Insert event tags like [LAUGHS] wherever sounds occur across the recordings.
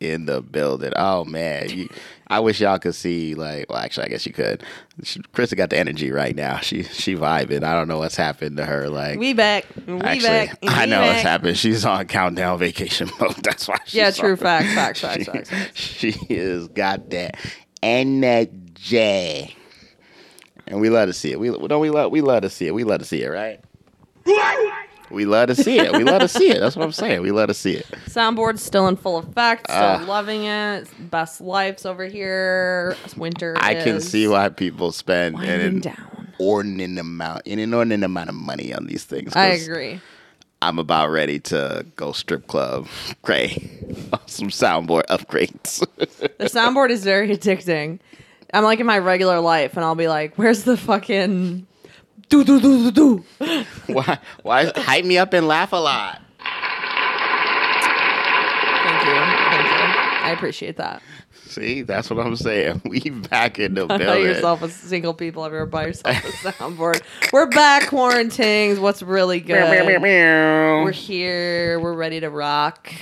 days. We're back in the building. Oh man, you, I wish y'all could see. Like, well, actually, I guess you could. She, Krista got the energy right now. She she vibing. I don't know what's happened to her. Like, We back. We actually, back. I We know what's happened. She's on countdown vacation [LAUGHS] mode. That's why. She's Yeah, true. on- Facts, [LAUGHS] facts, facts, she, facts, facts. she has got that energy, and we love to see it. We don't we love we love to see it. We love to see it, right? We love to see it. We love to see it. That's what I'm saying. We love to see it. Soundboard's still in full effect. Still Ah. loving it. Best lives over here. Winter. I can see why people spend an down. inordinate amount, an inordinate amount of money on these things. I agree. I'm about ready to go strip club, [LAUGHS] Gray, some soundboard upgrades. The soundboard is very addicting. I'm like in my regular life, and I'll be like, "Where's the fucking do do do do do?" [LAUGHS] why? Why hype me up and laugh a lot? Thank you, thank you. I appreciate that. See, that's what I'm saying. [LAUGHS] We back in the Not building. yourself as single people ever by yourself a [LAUGHS] soundboard. We're back quarantines. What's really good? We're here. We're ready to rock.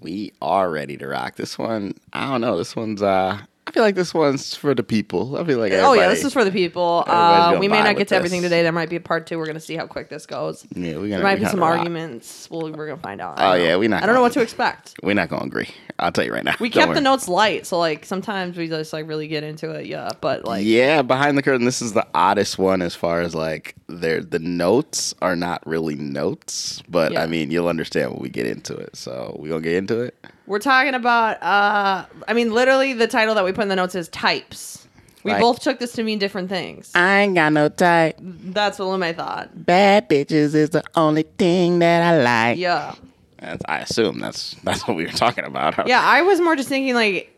We are ready to rock. This one, I don't know. This one's uh I feel like this one's for the people. I feel like Oh yeah, this is for the people. Uh, we may not get to everything today. There might be a part two. We're gonna see how quick this goes. Yeah, we're gonna There might be some arguments. Well, we're gonna find out. Oh, yeah, we not I don't know what to expect. We're not gonna agree. I'll tell you right now. We kept the notes light, so like sometimes we just like really get into it. Yeah, but like yeah, behind the curtain, this is the oddest one as far as like they're the notes are not really notes, but Yeah. I mean you'll understand when we get into it. So we gonna get into it. We're talking about. uh I mean, literally, the title that we put in the notes is types. We Like- both took this to mean different things. I ain't got no type. That's what Lume thought. Bad bitches is the only thing that I like. Yeah. That's, I assume that's that's what we were talking about. Yeah, I was more just thinking like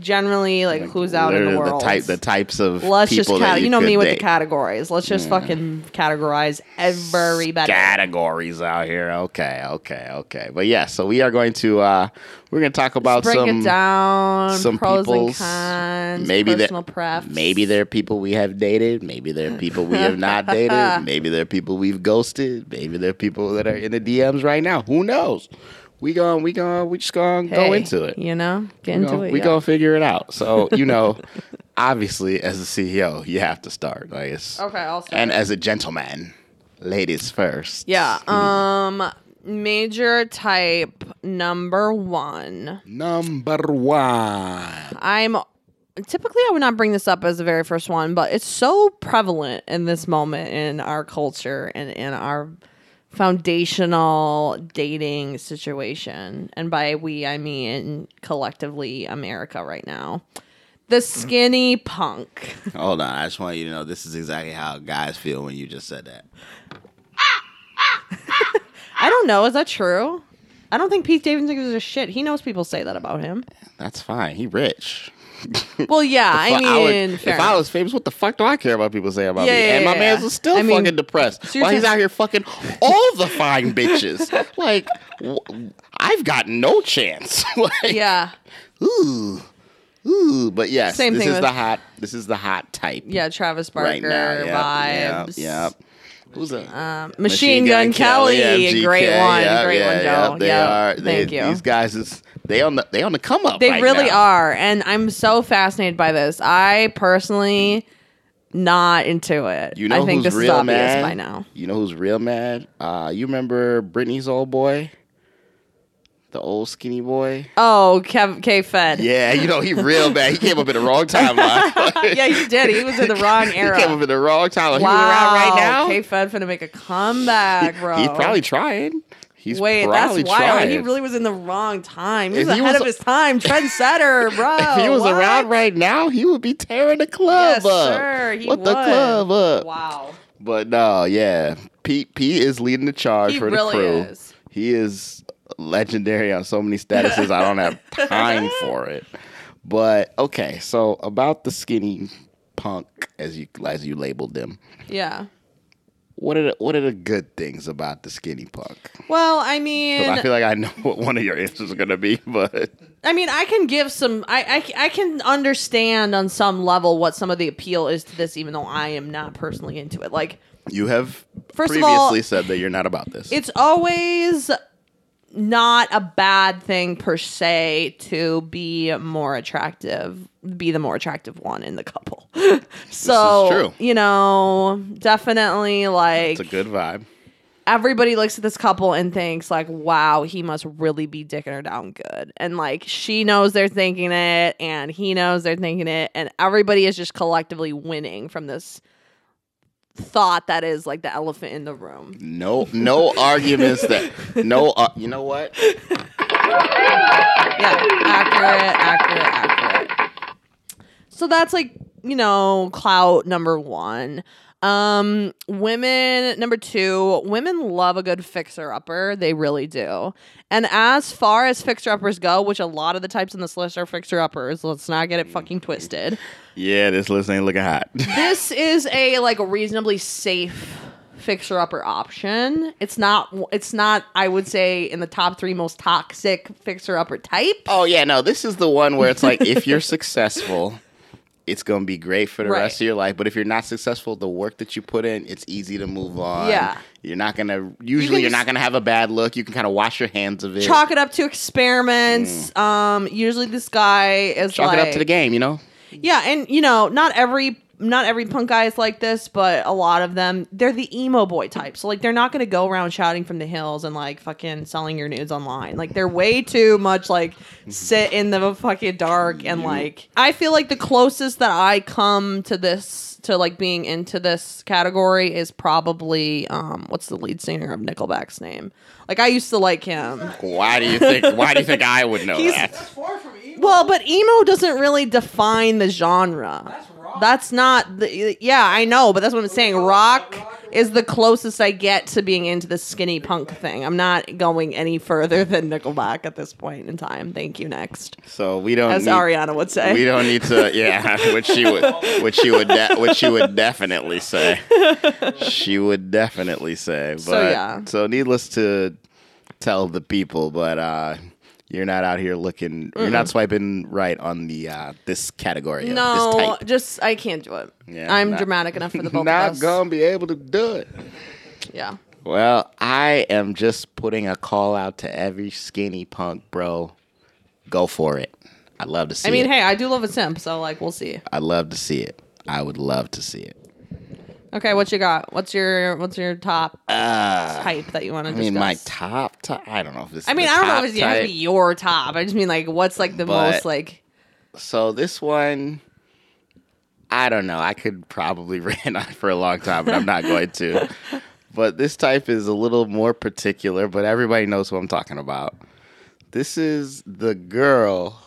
generally like, who's out in the world. type, the types of Let's people just cat- you know could me with date. the categories. Let's just fucking categorize everybody. categories out here. Okay, okay, okay. But yeah, so we are going to uh we're going to talk about Break some it down. some pros and people's- cons. maybe personal prefs. maybe there are people we have dated, maybe there are people we have not dated, [LAUGHS] maybe there are people we've ghosted, maybe there are people that are in the DMs right now. Who knows? We going we going we just going to go into it. You know, get we into gonna, it. we yeah. gonna figure it out. So you [LAUGHS] know, obviously, as a CEO, you have to start. Like it's, Okay, I'll start. and as a gentleman, ladies first. yeah. Um, major type number one. Number one. I'm typically I would not bring this up as the very first one, but it's so prevalent in this moment in our culture and in our foundational dating situation. And by we, I mean collectively America right now. The skinny punk. [LAUGHS] Hold on, I just want you to know this is exactly how guys feel when you just said that. I don't know. Is that true? I don't think Pete Davidson gives a shit. He knows people say that about him. That's fine. He rich. [LAUGHS] Well, yeah. I mean, would- if I was famous, what the fuck do I care about people saying about Yeah, me? yeah, and my yeah, man's still I mean, fucking depressed so while he's out here fucking all the fine bitches. [LAUGHS] Like, w- I've got no chance. [LAUGHS] like, yeah. Ooh, ooh. But yes, Same this thing is with- the hot. This is the hot type Yeah. Travis Barker right now. Yep, vibes. Yep. yep. Who's a Um, Machine, Gun, Kelly, great one, great yeah, one, Joe. yep, they are. They, Thank you. These guys is they on the they on the come up. They right really now. are, and I'm so fascinated by this. I personally not into it. You know I think who's this real is obvious mad? by now. You know who's real mad? Uh, you remember Britney's old boy, the old skinny boy. Oh, Kev K Fed. Yeah, you know he real bad. He came up in the wrong [LAUGHS] timeline. [LAUGHS] yeah, he did. He was in the wrong era. [LAUGHS] He came up in the wrong timeline. wow, He was around right now. K Fed finna make a comeback, bro. He's probably trying. He's Wait, that's wild. trying. He really was in the wrong time. He If was he ahead was- of his time, trendsetter, bro. if he was What? around right now, he would be tearing the club yes, up. sir. He what would. the club up? Wow, But no, yeah. Pete Pete is leading the charge he for the really crew. is. He is legendary on so many statuses. I don't have [LAUGHS] time for it. But okay, so about the skinny punk, as you as you labeled them, Yeah. what are the, what are the good things about the skinny punk? Well, I mean, I feel like I know [LAUGHS] what one of your answers are going to be, but I mean, I can give some. I, I I can understand on some level what some of the appeal is to this, even though I am not personally into it. Like, you have First of previously all, said that you're not about this. it's always not a bad thing per se to be more attractive, be the more attractive one in the couple. [LAUGHS] so, true. you know, definitely like It's a good vibe. everybody looks at this couple and thinks like, "Wow, he must really be dicking her down good." And like she knows they're thinking it and he knows they're thinking it and everybody is just collectively winning from this thought that is like the elephant in the room. No, no arguments that no. Uh, you know what? Yeah, accurate, accurate, accurate. So that's like, you know, clout number 1. Um women number 2, women love a good fixer upper. They really do. And as far as fixer uppers go, which a lot of the types in this list are fixer uppers, let's not get it fucking twisted. Yeah, this list ain't looking hot. [LAUGHS] this is a like reasonably safe fixer upper option. It's not it's not I would say in the top 3 most toxic fixer upper type. oh yeah, no, this is the one where it's like if you're [LAUGHS] successful, it's gonna be great for the Right. rest of your life. But if you're not successful, the work that you put in, it's easy to move on. Yeah. you're not gonna. Usually, you are not gonna have a bad look. You can kind of wash your hands of it. chalk it up to experiments. Um, usually this guy is Mm. Chalk like, it up to the game. You know. yeah, and you know, not every not every punk guy is like this, but a lot of them they're the emo boy type. So like they're not gonna go around shouting from the hills and like fucking selling your nudes online. Like they're way too much like [LAUGHS] sit in the fucking dark and like I feel like the closest that I come to this to like being into this category is probably um what's the lead singer of Nickelback's name? Like I used to like him. Why do you think? Why do you think [LAUGHS] I would know He's- that? That's far from emo. Well, but emo doesn't really define the genre. That's not the yeah, I know, but that's what I'm saying. Rock is the closest I get to being into the skinny punk thing. I'm not going any further [LAUGHS] than Nickelback at this point in time. Thank you. Next, So we don't. as need, Ariana would say. We don't need to. Yeah, [LAUGHS] which she would. Which she would. De- which she would definitely say. She would definitely say. But, So, yeah. So needless to tell the people, but uh, you're not out here looking. You're not swiping right on the uh, this category. of this no, type. just I can't do it. Yeah, I'm not- dramatic enough for the [LAUGHS] both of not us. gonna be able to do it. Yeah. Well, I am just putting a call out to every skinny punk bro. Go for it. I'd love to see I mean, it. hey, I do love a simp, so like we'll see. I'd love to see it. I would love to see it. Okay, what you got? What's your what's your top Uh, type that you want to I discuss? mean, my top, top. I don't know if this. I mean, I don't know if it's it has to be your top. I just mean like what's like the But- most like So this one, I don't know. I could probably [LAUGHS] rant on for a long time, but I'm not going to. [LAUGHS] But this type is a little more particular, but everybody knows who I'm talking about. This is the girl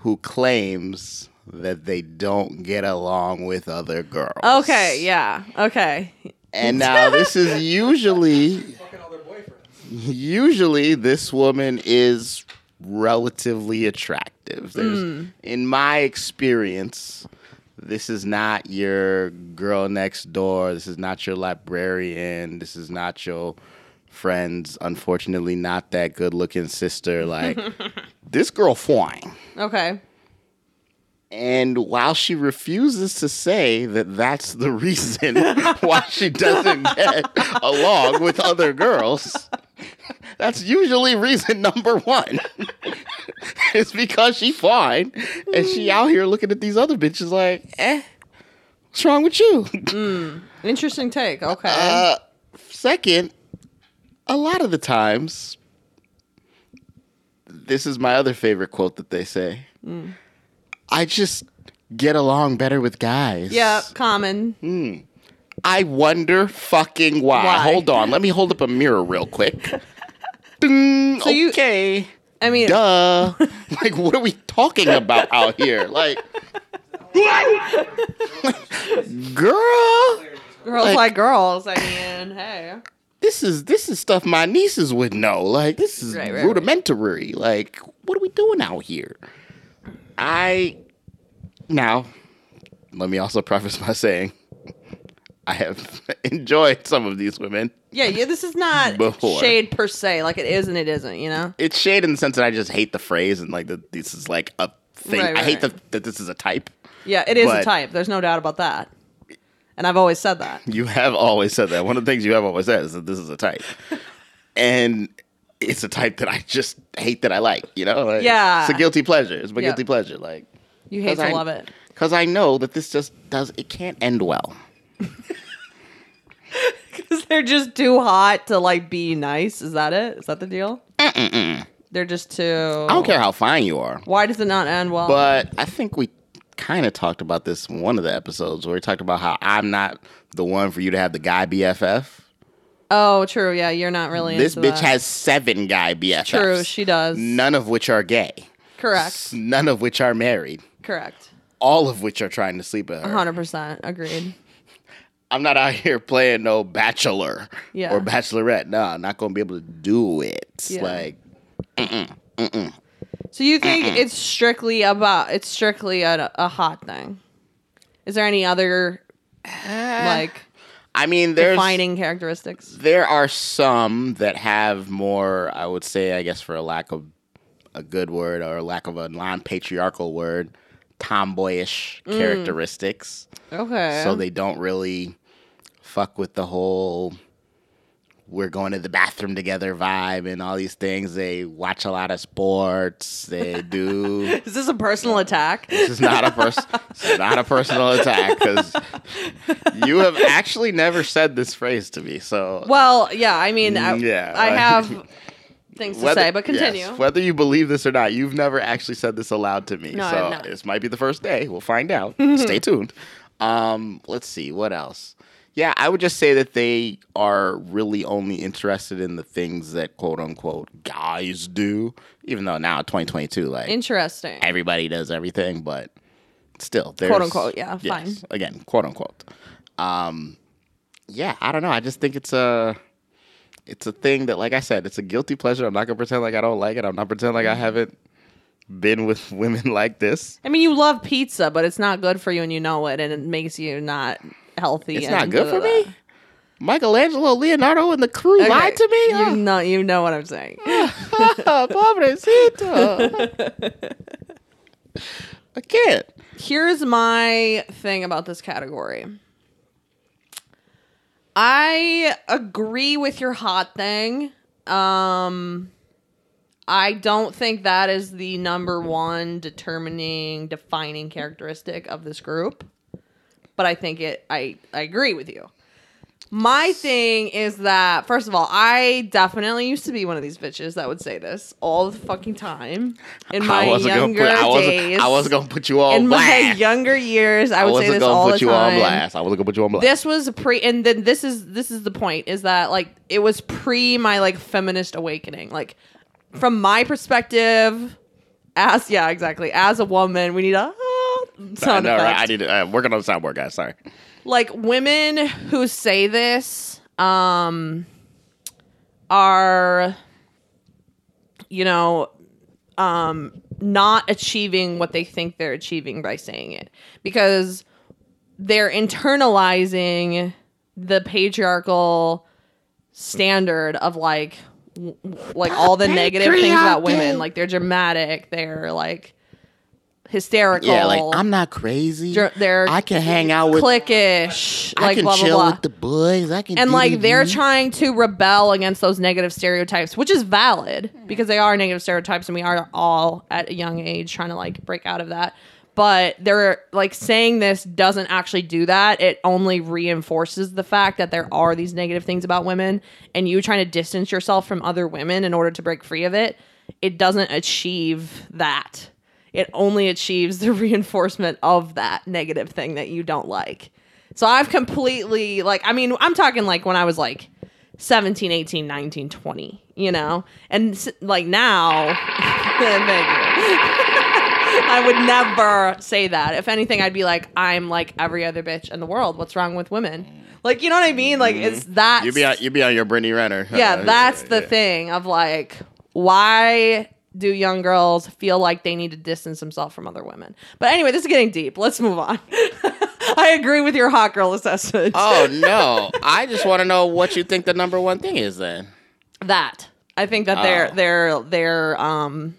who claims that they don't get along with other girls. Okay, yeah. Okay. And now this is [LAUGHS] usually Fucking all their boyfriends. usually this woman is relatively attractive. There's, Hmm. In my experience, this is not your girl next door. This is not your librarian. This is not your friend's, unfortunately, not that good looking sister. Like, [LAUGHS] this girl fine. Okay. And while she refuses to say that that's the reason [LAUGHS] why she doesn't get along with other girls, that's usually reason number one. [LAUGHS] it's because she fine and she out here looking at these other bitches like, eh, what's wrong with you? [LAUGHS] Interesting take. Okay. Uh, second, a lot of the times, this is my other favorite quote that they say. I just get along better with guys. yeah, common. Hmm. I wonder fucking why. Why? Hold on. Let me hold up a mirror real quick. [LAUGHS] Ding, So you- okay. I mean, Duh. [LAUGHS] like, what are we talking about out here? Like, what? [LAUGHS] girl, girls like- like, girls. I mean, hey. this is this is stuff my nieces would know. Like, this is Right, right, right. rudimentary. Like, what are we doing out here? I now let me also preface by saying I have [LAUGHS] enjoyed some of these women. Yeah, yeah. This is not [LAUGHS] Before. shade per se. Like it is and it isn't. You know. It's shade in the sense that I just hate the phrase and like that this is like a thing. Right, I hate right. that that this is a type. Yeah, it is a type. There's no doubt about that. And I've always said that. You have always said that. One of the things you have always said is that this is a type. [LAUGHS] and it's a type that I just hate that I like. You know, like, Yeah. it's a guilty pleasure. It's my Yep. guilty pleasure. Like You hate to I- love it. because I know that this just does it can't end well. [LAUGHS] Because they're just too hot to like be nice. Is that it? Is that the deal? They're just too. I don't care how fine you are, Why does it not end well? but I think we kind of talked about this in one of the episodes where we talked about how I'm not the one for you to have the guy BFF. Oh, true. Yeah, you're not really. This bitch that. has seven guy BFFs. True, she does. None of which are gay. Correct. None of which are married. Correct. All of which are trying to sleep with her. hundred percent agreed. [LAUGHS] I'm not out here playing no bachelor Yeah. or bachelorette. No, I'm not gonna be able to do it. Yeah. Like So you think it's strictly about it's strictly a, a hot thing? Is there any other uh, like I mean, there's defining characteristics? there are some that have more. I would say, I guess, for a lack of a good word or lack of a non-patriarchal word, tomboyish Mm. characteristics. Okay. So they don't really fuck with the whole we're going to the bathroom together vibe and all these things. They watch a lot of sports. They do. [LAUGHS] is this a personal attack? this is not a person. [LAUGHS] Not a personal attack because you have actually never said this phrase to me. So Well, yeah. I mean, I, Yeah, I have things to say, but yes, continue. whether you believe this or not, you've never actually said this aloud to me. No, so this might be the first day. We'll find out. [LAUGHS] Stay tuned. Um, let's see what else. Yeah, I would just say that they are really only interested in the things that quote unquote guys do. Even though now 2022, like Interesting. everybody does everything, but still, there's, Quote, unquote, yeah, fine. Again, quote unquote. Um, yeah, I don't know. I just think it's a, it's a thing that, like I said, it's a guilty pleasure. I'm not gonna pretend like I don't like it. I'm not pretend like I haven't been with [LAUGHS] women like this. I mean, you love pizza, but it's not good for you, and you know it, and it makes you not healthy. It's not good blah, for blah, me. blah. Michelangelo, Leonardo, and the crew Okay, lied to me. You know, you know what I'm saying. [LAUGHS] Pobrecito. [LAUGHS] I can't. Here's my thing about this category. I agree with your hot thing. Um I don't think that is the number one determining defining characteristic of this group. But I think it I I agree with you. My thing is that first of all, I definitely used to be one of these bitches that would say this all the fucking time in my I younger gonna put. I days I wasn't gonna put you on in my younger years, I I would say wasn't this gonna all put the you on time. blast. I wasn't gonna put you on blast. This was pre, and then this is this is the point is that like it was pre my like feminist awakening. Like from my perspective, as yeah, exactly. As a woman, we need a I sound know, right? I need to uh, working on the soundboard, guys. Sorry. like women who say this um are you know um not achieving what they think they're achieving by saying it because they're internalizing the patriarchal standard of like w- w- like all the negative things about women like they're dramatic they're like hysterical Yeah, like I'm not crazy. Dr- they're I can hang out with. cliquish I like can blah blah chill blah with the boys. I can. and like the- they're trying to rebel against those negative stereotypes which is valid because they are negative stereotypes and we are all at a young age trying to like break out of that but they're like saying this doesn't actually do that it only reinforces the fact that there are these negative things about women and you trying to distance yourself from other women in order to break free of it it doesn't achieve that it only achieves the [LAUGHS] reinforcement of that negative thing that you don't like so I've completely like I mean I'm talking like when I was like 17, 18, 19, 20, you know? And like now [LAUGHS] thank you. [LAUGHS] I would never say that. If anything I'd be like I'm like every other bitch in the world. What's wrong with women? Like you know what I mean? Like it's mm-hmm. that You'd be on. You be on your Brittany Renner. yeah, uh, that's the Yeah. thing of like, why do young girls feel like they need to distance themselves from other women? But anyway, this is getting deep. Let's move on. [LAUGHS] I agree with your hot girl assessment. Oh [LAUGHS] no! I just want to know what you think the number one thing is. Then. that I think that they're Oh. they're they're um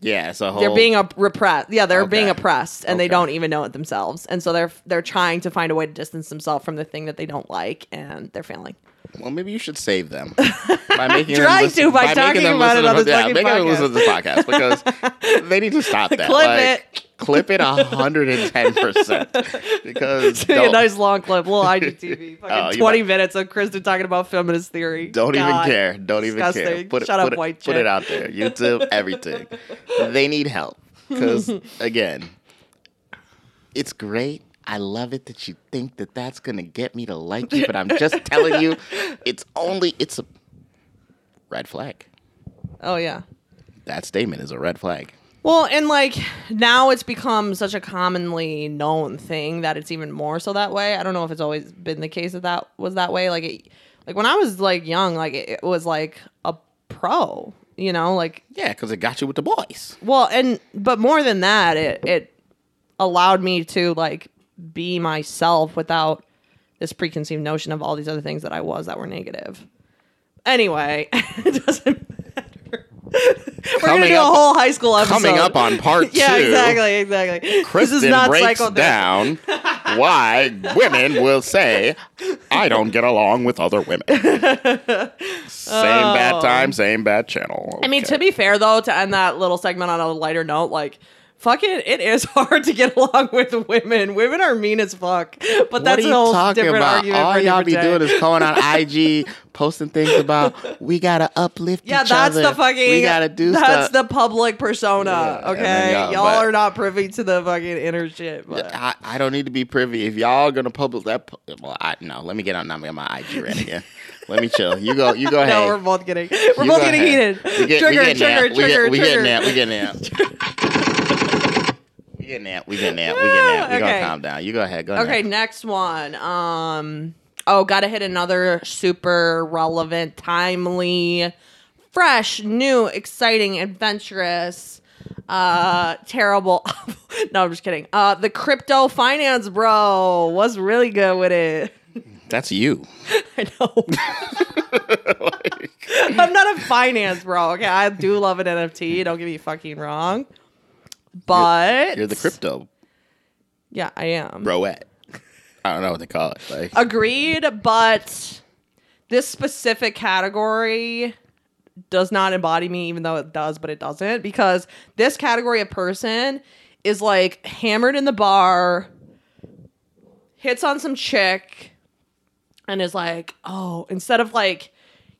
Yeah, it's whole. they're being op- repressed. Yeah, they're being oppressed, and they don't even know it themselves. And so they're they're trying to find a way to distance themselves from the thing that they don't like, and they're failing. Well, maybe you should save them [LAUGHS] by [LAUGHS] making Trying to, by making talking them about it listen on to, this yeah, making them listen to the podcast because [LAUGHS] they need to stop that. Clip Like, Clip it hundred and ten percent because a nice long clip, little IGTV, fucking Oh, twenty might- minutes of Kristen talking about feminist theory. don't even care. Don't even care. Put it, Shut put up, it, white put chick. it out there. YouTube, everything. they need help because again, it's great. I love it that you think that that's gonna get me to like you, but I'm [LAUGHS] just telling you, it's only it's a red flag. Oh yeah. That statement is a red flag. Well, and like now it's become such a commonly known thing that it's even more so that way. I don't know if it's always been the case that that was that way. Like, it, like when I was like young, like it, it was like a pro, you know, like Yeah, because it got you with the boys. well, and but more than that, it it allowed me to like be myself without this preconceived notion of all these other things that I was that were negative. Anyway, [LAUGHS] it doesn't matter. We're gonna Coming do a whole high school episode. Coming up on part [LAUGHS] yeah, two, exactly, exactly. Kristen this is not breaks psychotherapy. down [LAUGHS] why women will say, "I don't get along with other women." same bad oh. time, same bad channel. Oh. I mean, Okay. to be fair though, to end that little segment on a lighter note, like fucking it. it is [LAUGHS] hard to get along with women. Women are mean as fuck. But what that's a whole talking different about? argument All y'all be day. doing is going on [LAUGHS] IG, posting things about we gotta uplift Yeah, that's other. the fucking. We gotta do That's stuff. the public persona. Yeah, okay, y'all- y'all but- are not privy to the fucking inner shit. But I, I don't need to be privy. If y'all gonna publish that, well, I no. Let me get on. Get my IG ready [LAUGHS] again. let me chill. You go. You go ahead. no, we're both getting. We're You both getting ahead. heated. We get, trigger, we trigger, trigger, we get, trigger. We getting that. We getting that. We getting that. We getting that. We getting that. [LAUGHS] We Okay. gonna calm down. You go ahead. Go ahead. Okay, next one. Um oh, gotta hit another super relevant, timely, fresh, new, exciting, adventurous, uh terrible [LAUGHS] no, I'm just kidding. Uh the crypto finance bro was really good with it. That's you. [LAUGHS] I know. I'm not a finance bro. Okay, I do love an NFT. Don't get me fucking wrong. But You're the crypto Yeah, I am. broette. I don't know what they call it. Like Agreed, but this specific category does not embody me, even though it does, but it doesn't, because this category of person is like hammered in the bar, hits on some chick, and is like, oh, instead of like,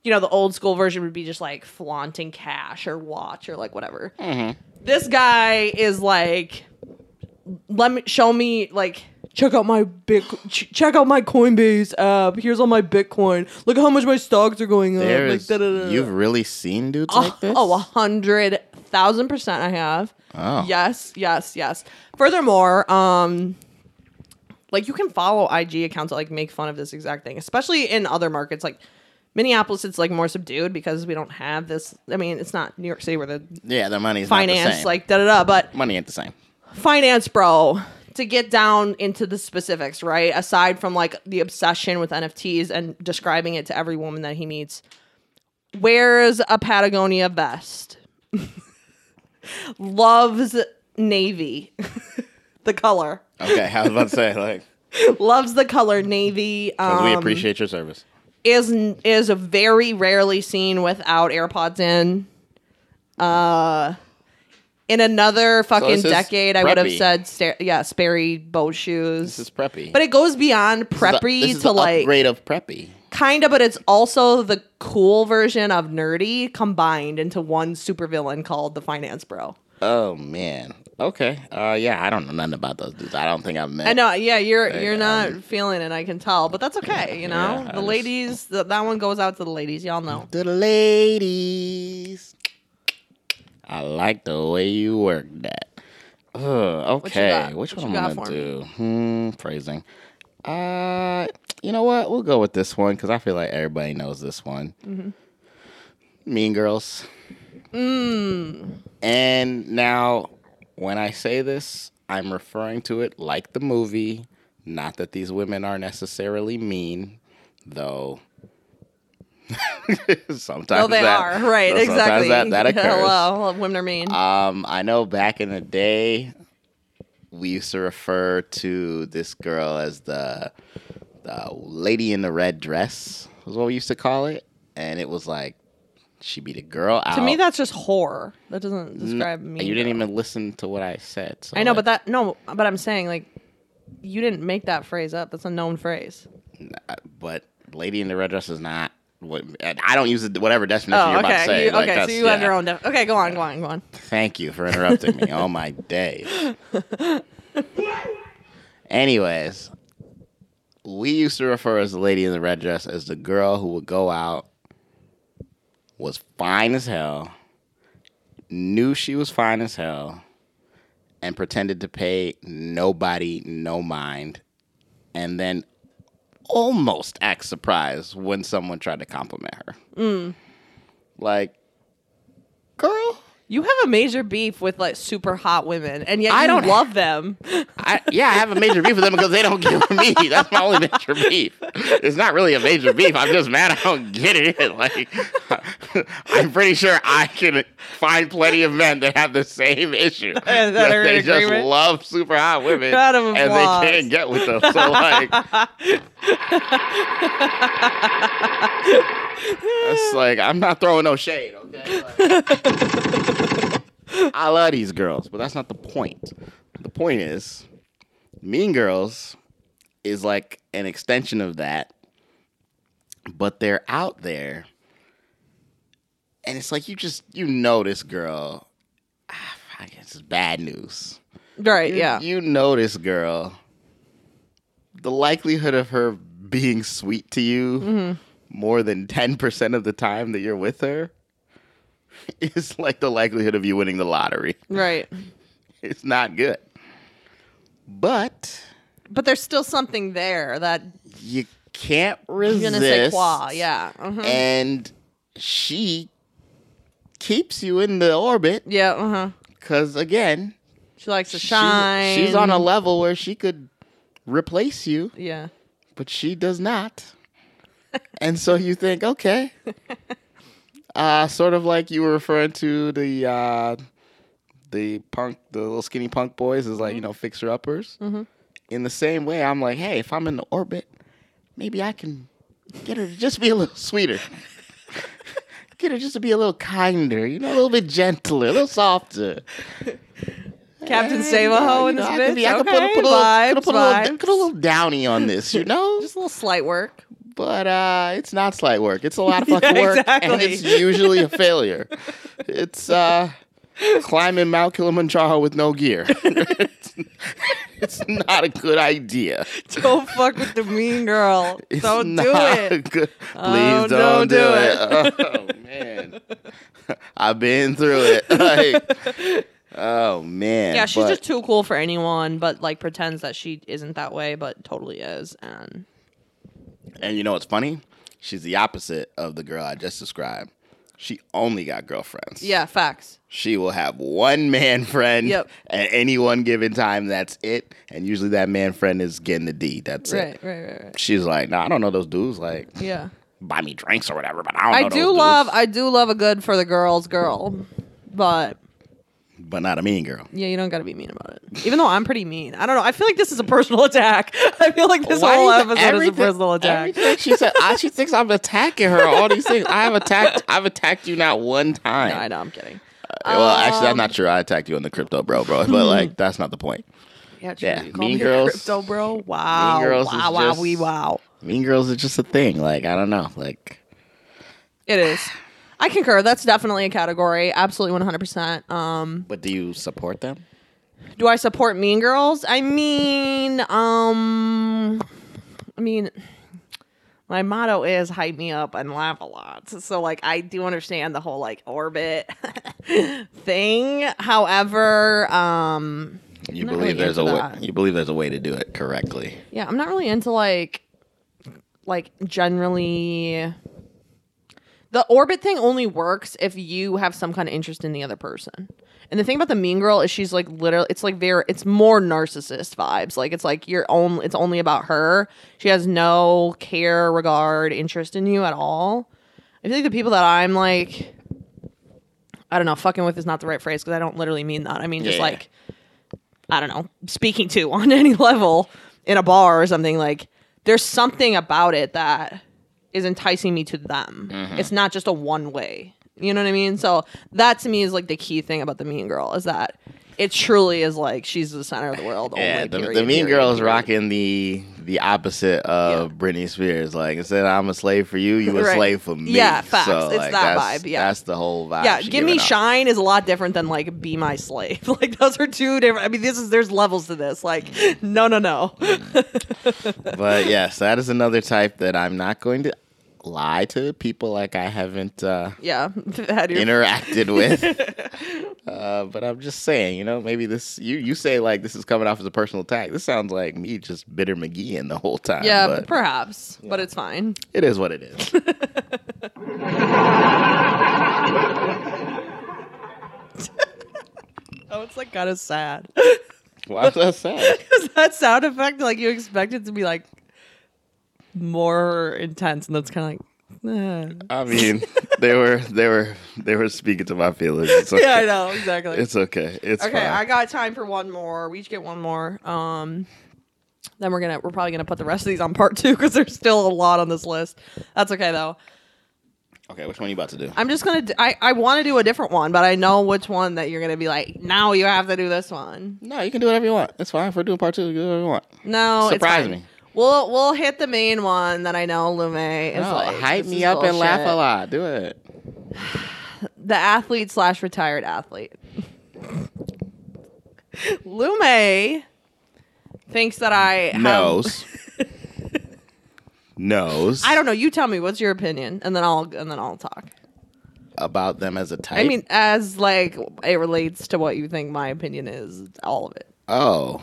you know, the old school version would be just like flaunting cash or watch or like whatever. Mm-hmm. This guy is like, let me show me like check out my bit ch- check out my Coinbase app. Here's all my Bitcoin. Look at how much my stocks are going up. Like, there's da-da-da-da. you've really seen dudes oh, like this. oh, a hundred thousand percent I have. Oh. Yes, yes, yes. Furthermore, um like you can follow IG accounts that like make fun of this exact thing, especially in other markets like Minneapolis, it's like more subdued because we don't have this. I mean, it's not New York City where the yeah, the the finance, like da da da. But money ain't the same. finance bro to get down into the specifics right aside from like the obsession with nfts and describing it to every woman that he meets wears a patagonia vest [LAUGHS] loves navy [LAUGHS] the color Okay, I was about to say like [LAUGHS] loves the color navy um, we appreciate your service. Is is very rarely seen without AirPods in. Uh, in another fucking is decade, I would have said, sta- yeah, Sperry boat shoes. This is preppy. but it goes beyond This is the- preppy this is to like upgrade of preppy. kind of, but it's also the cool version of nerdy combined into one supervillain called the Finance Bro. Oh man. Okay. Uh yeah, I don't know nothing about those dudes. I don't think I've met I know, yeah, you're Hey, you're not um, feeling it, I can tell, but that's okay, you know. Yeah, the just- ladies, th- that one goes out to the ladies, y'all know. the ladies. I like the way you work that. Uh, okay. Which What one you I'm gonna do? Hmm, phrasing. Uh, you know what? We'll go with this one because I feel like everybody knows this one. Mm-hmm. Mean Girls. Mm. And now, when I say this, I'm referring to it like the movie. Not that these women are necessarily mean, though. [LAUGHS] sometimes Oh, they that- are right, exactly. That, [LAUGHS] that occurs. Hello, women are mean. Um, I know back in the day, we used to refer to this girl as the the lady in the red dress was what we used to call it, and it was like she beat a girl out. To me, that's just horror. That doesn't describe me. You didn't even listen to what I said. So I know, like, but that no. But I'm saying like, you didn't make that phrase up. That's a known phrase. Uh, but lady in the red dress is not. What I don't use it, whatever definition Oh, you're about to say. You- like, okay, so you have your own. Def- okay, go on, go on, go on. [LAUGHS] Thank you for interrupting me. Oh my days. [LAUGHS] Anyways, we used to refer as the lady in the red dress as the girl who would go out, was fine as hell, knew she was fine as hell, and pretended to pay nobody no mind, and then almost act surprised when someone tried to compliment her. Mm. Like, girl. You have a major beef with like super hot women, and yet I you don't- love them. I, yeah, I have a major beef with them because they don't give me. [LAUGHS] That's my only major beef. It's not really a major beef. I'm just mad I don't get it. [LAUGHS] Like, [LAUGHS] I'm pretty sure I can find plenty of men that have the same issue. That they just agreement? love super hot women and they can't get with them. So like, it's like I'm not throwing no shade. Okay. Like, I love these girls, but that's not the point. The point is, Mean Girls is like an extension of that, but they're out there, and it's like you just you know this girl. Ah, I guess it's bad news. right? You- yeah. you know this girl. The likelihood of her being sweet to you Mm-hmm. more than ten percent of the time that you're with her [LAUGHS] is like the likelihood of you winning the lottery. right. [LAUGHS] It's not good. But But there's still something there that you can't je resist. ne sais quoi. Yeah. uh-huh. And she keeps you in the orbit Yeah. Uh huh. because, again, She likes to she- shine. she's on a level where she could replace you, Yeah. but she does not. and so you think, okay. [LAUGHS] Uh, sort of like you were referring to the uh, the punk, the little skinny punk boys is like you know fixer uppers. Mhm. In the same way, I'm like, hey, if I'm in the orbit, maybe I can get her to just be a little sweeter. [LAUGHS] get her just to be a little kinder, you know, a little bit gentler, a little softer. [LAUGHS] Captain Eh, Save a Ho in know, this bitch. I could okay. put, put a little, vibes, could put a little, put a little downy on this, you [LAUGHS] know. Just a little slight work. But uh, it's not slight work. It's a lot of [LAUGHS] fucking work, and it's usually a failure. It's uh, climbing Mount Kilimanjaro with no gear. [LAUGHS] it's, it's not a good idea. Don't fuck with the mean girl. [LAUGHS] It's don't do it. good. Please Oh, don't, don't do do it. Oh man, I've been through it. Like, oh man. Yeah, she's But- just too cool for anyone, but like pretends that she isn't that way, but totally is. And And you know what's funny? She's the opposite of the girl I just described. She only got girlfriends. yeah, facts. She will have one man friend Yep. at any one given time. That's it. And usually that man friend is getting the D. That's Right, it. right, right, right. She's like, no, I don't know those dudes. Like, Yeah. buy me drinks or whatever, but I don't know I do dudes. love I do love a good for the girls girl. But but not a mean girl. yeah, you don't gotta be mean about it. Even though I'm pretty mean. I don't know. I feel like this is a personal [LAUGHS] attack. I feel like this Why whole episode is a personal attack. She said I, she thinks I'm attacking her. All these things. I have attacked. I've attacked you not one time. No, I know, I'm kidding. Uh, well, actually, I'm not um, sure. I attacked you on the crypto, bro, bro. But [LAUGHS] like, that's not the point. Yeah, true. Yeah, call Mean me a Girls- crypto bro. Wow. Girls is wow, wow, just- we wow. Mean girls is just a thing. Like, I don't know. Like, It is. I concur. That's definitely a category. Absolutely 100%. Um, but do you support them? do I support Mean Girls? I mean, um, I mean, my motto is hype me up and laugh a lot. So, like, I do understand the whole like orbit [LAUGHS] thing. However, um, You not believe really there's a into way. that. You believe there's a way to do it correctly. yeah, I'm not really into like, like generally. The orbit thing only works if you have some kind of interest in the other person. And the thing about the mean girl is she's like literally it's like very it's more narcissist vibes. Like it's like you're only it's only about her. She has no care, regard, interest in you at all. I feel like the people that I'm like I don't know, fucking with is not the right phrase because I don't literally mean that. I mean just Yeah. like I don't know, speaking to [LAUGHS] on any level in a bar or something like there's something about it that is enticing me to them. Mm-hmm. It's not just a one way. You know what I mean? So that to me is like the key thing about the Mean Girl is that it truly is like she's the center of the world. Yeah, only, the, period, the Mean period, Girl is period. rocking the the opposite of Britney Spears. Like instead, of I'm a slave for you, you a [LAUGHS] Right. slave for me. Yeah, facts. So, It's like, that vibe, yeah. that's the whole vibe. Yeah, give me off. shine is a lot different than like be my slave. [LAUGHS] Like those are two different. I mean, this is there's levels to this. Like, no, no, no. But yes, that is another type that I'm not going to lie to people like I haven't uh, yeah, [LAUGHS] interacted [LAUGHS] with. uh, but I'm just saying, you know, maybe this you you say like this is coming off as a personal attack. This sounds like me just bitter McGeeing the whole time. yeah, but perhaps, but it's fine. it is what it is. [LAUGHS] Oh, it's like kind of sad. Why was that sad? Because that sound effect, like you expect it to be like more intense, and that's kind of like, eh. I mean, they were they were they were speaking to my feelings. It's okay. [LAUGHS] yeah, I know exactly. It's okay. It's okay, fine. I got time for one more. We each get one more. Um, then we're gonna we're probably gonna put the rest of these on part two because there's still a lot on this list. That's okay though. okay, which one are you about to do? I'm just gonna. d- I I want to do a different one, but I know which one that you're gonna be like. Now you have to do this one. No, you can do whatever you want. It's fine. If we're doing part two, do whatever you want. No, Surprise it's fine. me. We'll we'll hit the main one that I know Lume is No, like. hype me up and laugh a lot. Do it. [SIGHS] The athlete slash retired athlete. [LAUGHS] Lume thinks that I have, Knows. [LAUGHS] Knows. I don't know. You tell me what's your opinion, and then I'll and then I'll talk. about them as a type. I mean, as like it relates to what you think my opinion is, all of it. oh,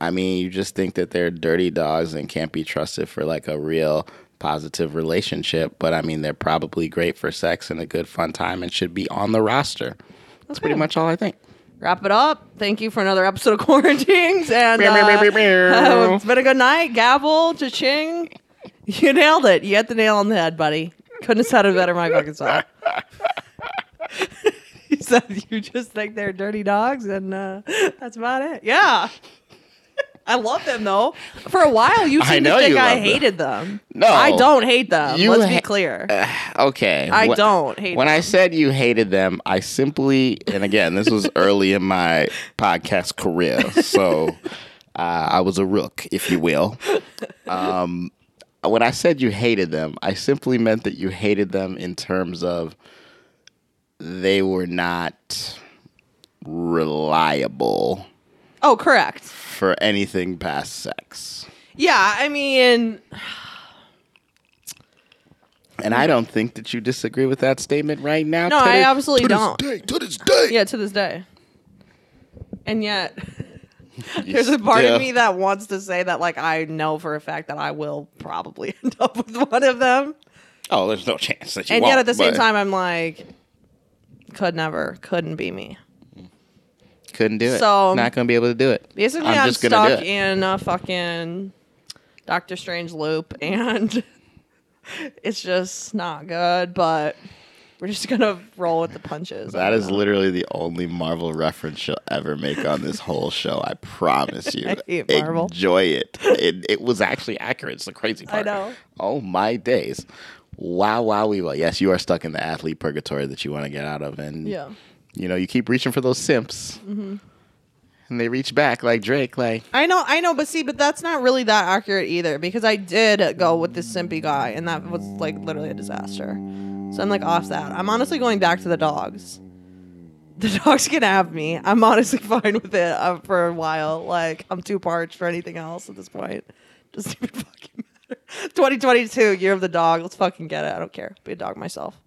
I mean, you just think that they're dirty dogs and can't be trusted for like a real positive relationship. But I mean, they're probably great for sex and a good fun time and should be on the roster. That's pretty much all I think. Wrap it up. Thank you for another episode of [LAUGHS] Quarantines, and meow, uh, [LAUGHS] it's been a good night. Gavel, cha-ching. You nailed it. You hit the nail on the head, buddy. Couldn't have said it better my fucking self. you said you just think they're dirty dogs, and uh, that's about it. Yeah. I love them though. For a while, you [LAUGHS] seemed to think I them. hated them. No. I don't hate them. You Let's be ha- clear. Okay. I Wh- don't hate them. When I said you hated them, I simply, and again, this was early in my podcast career, so [LAUGHS] uh, I was a rook, if you will. Um, when I said you hated them, I simply meant that you hated them in terms of they were not reliable oh, correct. For anything past sex. Yeah, I mean, And I don't think that you disagree with that statement right now. No, I absolutely to don't. day, to this day. yeah, to this day. And yet, [LAUGHS] there's a part still- of me that wants to say that, like, I know for a fact that I will probably [LAUGHS] end up with one of them. Oh, there's no chance that you and yet, at the same time, I'm like, could never, couldn't be me. Couldn't do it. So- not gonna be able to do it. Basically, I'm I'm, stuck in a fucking Doctor Strange loop, [LAUGHS] and it's just not good. But we're just gonna roll with the punches. That is know. literally the only Marvel reference she'll ever make on this whole show. I promise you. [LAUGHS] I hate Marvel. Enjoy it. it. It was actually accurate. It's the crazy part. I know. Oh my days. Wow, wow, we will. Yes, you are stuck in the athlete purgatory that you want to get out of, and Yeah. You know you keep reaching for those simps, Mm-hmm. and they reach back like Drake. Like I know, I know, but see, but that's not really that accurate either because I did go with this simpy guy, and that was like literally a disaster. So I'm like off that. I'm honestly going back to the dogs. [LAUGHS] The dogs can have me. I'm honestly [LAUGHS] fine with it uh, for a while. Like I'm too parched for anything else at this point. [LAUGHS] Doesn't even fucking matter. 2022, year of the dog. Let's fucking get it. I don't care. Be a dog myself.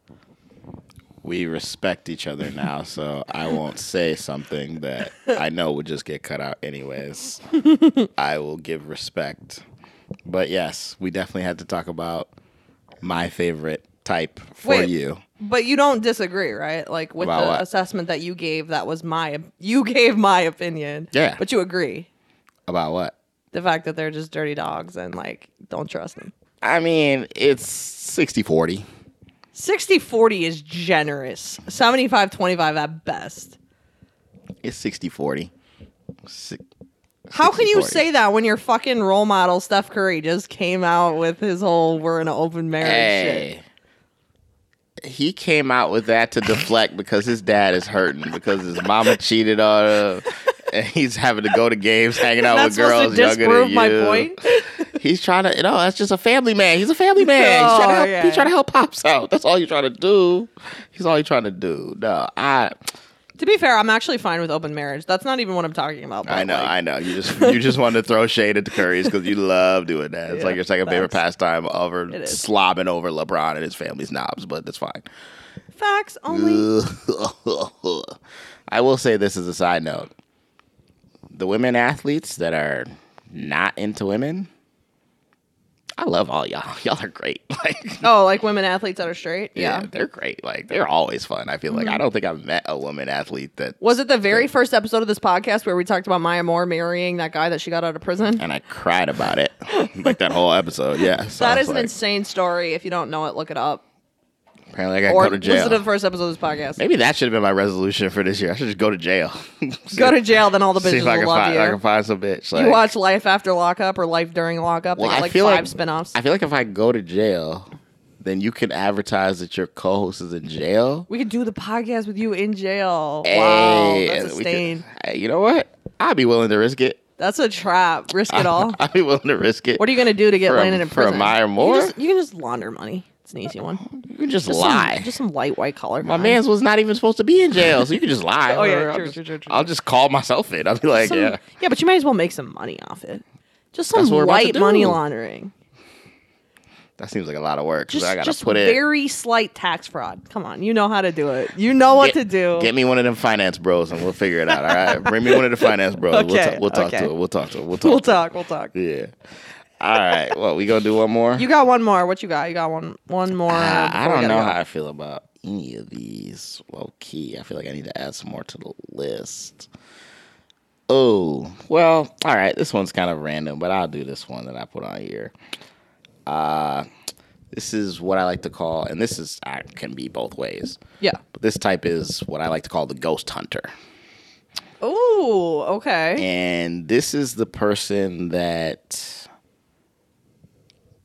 We respect each other now, so I won't say something that I know would just get cut out anyways. [LAUGHS] I will give respect. But yes, we definitely had to talk about my favorite type for Wait. you. But you don't disagree, right? Like with About the what? assessment that you gave, that was my you [LAUGHS] gave my opinion. Yeah. But you agree. About what? the fact that they're just dirty dogs and like don't trust them. I mean, it's 60 40. 60 40 is generous. 75 25 at best. It's 60 40. Si- How can you 60-40. say that when your fucking role model Steph Curry just came out with his whole "we're in an open marriage" shit? He came out with that to deflect because his dad is hurting because his mama cheated on him. And he's having to go to games, hanging out with girls younger disprove than my you. point. He's trying to, you know, that's just a family man. He's a family man. he's, trying to Oh, help, yeah. he's trying to help pops out. That's all he's trying to do. He's all he's trying to do. No, I, To be fair, I'm actually fine with open marriage. That's not even what I'm talking about. I know, like, I know. You just you just wanted to throw shade at the Currys because you love doing that. It's Yeah, like your second favorite pastime over slobbing over LeBron and his family's knobs, but that's fine. facts only. [LAUGHS] I will say this as a side note: the women athletes that are not into women, I love all y'all. [LAUGHS] Y'all are great. [LAUGHS] Like, Oh, like women athletes that are straight. yeah, Yeah. they're great. Like, they're always fun. I feel like mm-hmm. I don't think I've met a woman athlete that. Was it the very first episode of this podcast where we talked about Maya Moore marrying that guy that she got out of prison? And I cried about it, like that whole episode. Yeah, [LAUGHS] so that is was an insane story. If you don't know it, look it up. Apparently, I gotta Or go to jail. listen to the first episode of this podcast. Maybe that should have been my resolution for this year. I should just go to jail. [LAUGHS] Go to jail, then all the See bitches if I will can love find. you. I can find some bitch. Like, you watch Life After Lockup or Life During Lockup. Well, they got I like feel five like- spin-offs. I feel like if I go to jail, then you can advertise that your co-host is in jail. we could do the podcast with you in jail. wow, Hey, that's a stain. could- hey, you know what? I'd be willing to risk it. That's a trap. Risk it [LAUGHS] all. I'd be willing to risk it. What are you gonna do to get For a- landed in for a prison? Maya Moore? just, you can just launder money. It's an easy one. Oh, you can just, Just lie. Some, just some light white collar. My man's was not even supposed to be in jail, so you can just lie. [LAUGHS] Oh, yeah, I'll true, just, true, true. I'll just call myself in. I'll be like, Some- yeah. yeah, but you might as well make some money off it. Just some That's what we're about to light money laundering. That seems like a lot of work. Just, I gotta just put it. very slight tax fraud. Come on, you know how to do it. You know what Get- to do. Get me one of them finance bros, and we'll figure it out. All right, bring me one of the finance bros. we'll, [LAUGHS] Okay, talk, we'll talk okay. to it. We'll talk to it. We'll [LAUGHS] talk. we'll talk. We'll talk. Yeah. All right. Well, we gonna do one more. You got one more. What you got? You got one. One more. Uh, I don't know go. how I feel about any of these. Low key, I feel like I need to add some more to the list. Oh well, all right. This one's kind of random, but I'll do this one that I put on here. Uh, this is what I like to call, and this is I can be both ways. Yeah. But this type is what I like to call the ghost hunter. Oh, Okay. And this is the person that,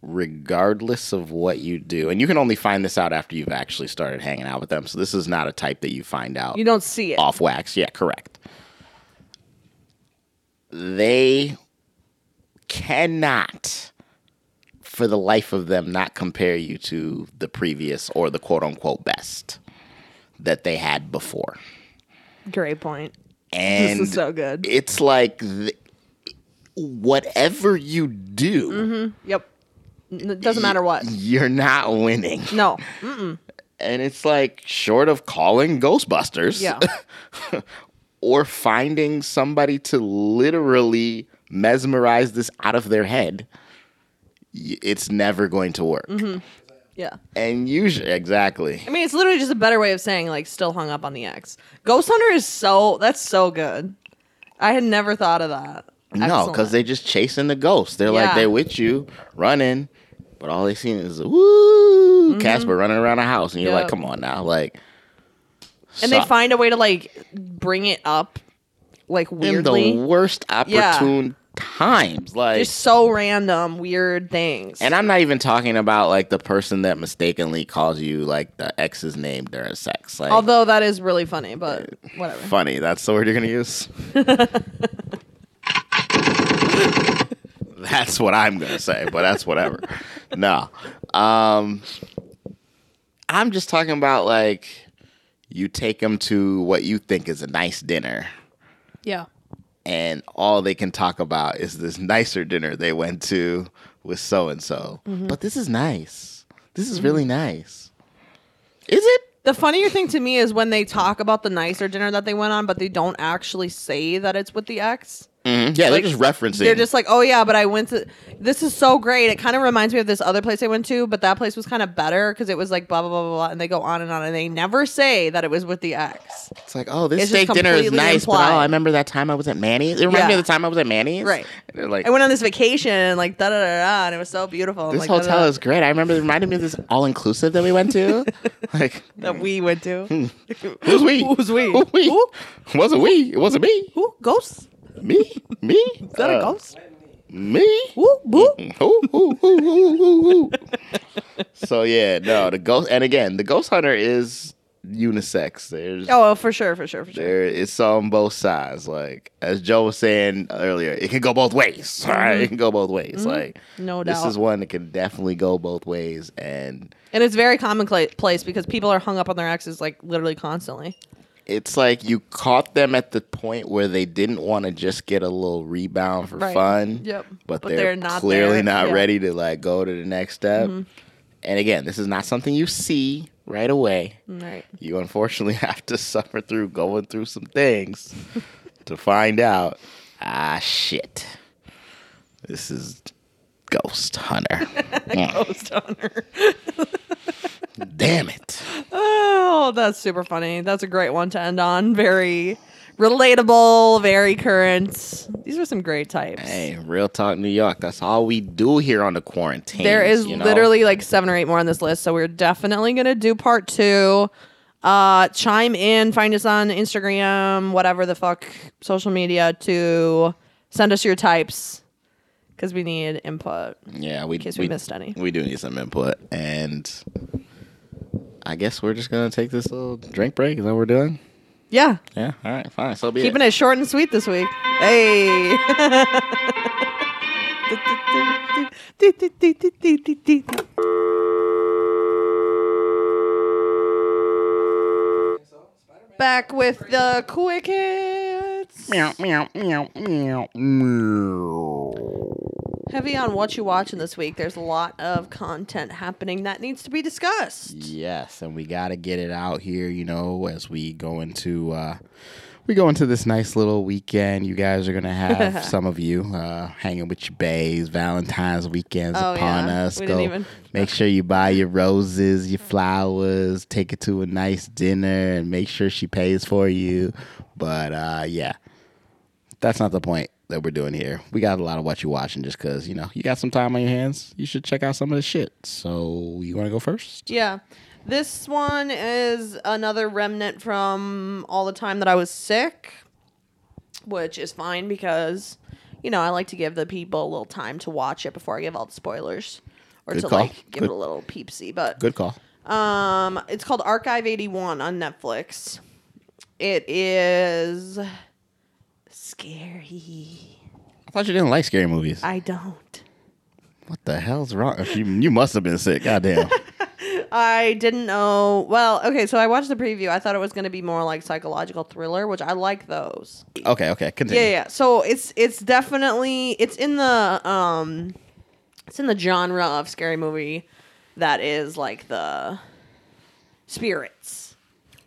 regardless of what you do, and you can only find this out after you've actually started hanging out with them. So this is not a type that you find out You don't see it. off wax. Yeah, correct. They cannot, for the life of them, not compare you to the previous or the quote unquote best that they had before. Great point. And this is so good. it's like th- whatever you do, mm-hmm. Yep. It doesn't matter what. [LAUGHS] you're not winning. No. [LAUGHS] And it's like short of calling Ghostbusters, Yeah. [LAUGHS] or finding somebody to literally mesmerize this out of their head, it's never going to work. Mm-hmm. Yeah. And usually, exactly. I mean, it's literally just a better way of saying like still hung up on the ex. Ghost Hunter is so that's so good. I had never thought of that. No, because they're just chasing the ghosts. They're like they're with you, running, but all they see is woo mm-hmm. Casper running around a house, and you're like, come on now, like. and they find a way to like bring it up like in weirdly. the worst Yeah. opportune times, like. Just so random, weird things. and I'm not even talking about like the person that mistakenly calls you like the ex's name during sex. Like, Although that is really funny, but uh, whatever. funny. That's the word you're gonna use. [LAUGHS] [LAUGHS] that's what I'm gonna say, but that's whatever. no, um, I'm just talking about like you take them to what you think is a nice dinner, Yeah. and all they can talk about is this nicer dinner they went to with so and so. But this is nice. This is really nice. Is it? The funnier thing to me is when they talk about the nicer dinner that they went on, but they don't actually say that it's with the ex. Mhm. Yeah, Like, they're just referencing. They're just like, oh yeah, but I went to. This is so great. It kind of reminds me of this other place I went to, but that place was kind of better because it was like blah blah blah blah blah, and they go on and on, and they never say that it was with the ex. It's like, oh, this It's steak dinner is nice, but oh. I remember that time I was at Manny's. It reminds me of the time I was at Manny's. Right. And they're like, I went on this vacation, and like da da da da, and it was so beautiful. this like, hotel da-da-da, is great. I remember it reminded me of this all inclusive that we went to. [LAUGHS] like, that we went to. [LAUGHS] [LAUGHS] who's we? Who's we? Who we? Who? Wasn't we? It wasn't me. Who? Ghosts? Me? Me? Is that a uh, ghost? Me? Woo, woo. Ooh, ooh, ooh, so yeah, no, the ghost and again, the ghost hunter is unisex. There's Oh, for sure, for sure, for sure. there it's on both sides. Like as Joe was saying earlier, it can go both ways. All right, [LAUGHS] it mm-hmm. can go both ways. Mm-hmm. Like No doubt. this is one that can definitely go both ways and And it's very commonplace because people are hung up on their exes like literally constantly. It's like you caught them at the point where they didn't want to just get a little rebound for Right. fun. Yep. But, But they're, they're not clearly there. not Yeah. Mm-hmm. ready to like go to the next step. And again, this is not something you see right away. Right. You unfortunately [LAUGHS] have to suffer through going through some things to find out. Ah, shit. This is Ghost Hunter. [LAUGHS] Ghost hunter. [LAUGHS] Damn it. Oh, that's super funny. That's a great one to end on. Very relatable, very current. These are some great types. Hey, real talk, New York. That's all we do here on the quarantine. There is you know? literally like seven or eight more on this list, so we're definitely gonna do part two. Uh, chime in, find us on Instagram, whatever the fuck, social media to send us your types because we need input Yeah, we in case we, missed any. We do need some input, and I guess we're just gonna take this little drink break. Is that what we're doing? Yeah, Yeah. All right. Fine. So be keeping it. it short and sweet this week. Hey. Back with the quick hits. Meow meow meow meow meow. Heavy on what you watching this week. There's a lot of content happening that needs to be discussed. Yes, and we got to get it out here, you know, as we go into uh we go into this nice little weekend. You guys are gonna have [LAUGHS] some of you uh, hanging with your bays. Valentine's weekend's Oh, upon yeah. us. We Go even- make sure you buy your roses, your flowers. Take it to a nice dinner, and make sure she pays for you. But uh, yeah, that's not the point that we're doing here. We got a lot of what you watching just because you know you got some time on your hands. You should check out some of the shit. So you want to go first? Yeah. This one is another remnant from all the time that I was sick, which is fine because, you know, I like to give the people a little time to watch it before I give all the spoilers or Good to call. like give it a little peepsy. But Good call. um, it's called Archive 81 on Netflix. It is scary. I thought you didn't like scary movies. I don't. what the hell's wrong? You, you must have been sick. Goddamn. [LAUGHS] I didn't know. Well, okay, so I watched the preview. I thought it was going to be more like psychological thriller, which I like those. okay, okay. Continue. Yeah, yeah. So it's it's definitely it's in the um it's in the genre of scary movie that is like the spirits,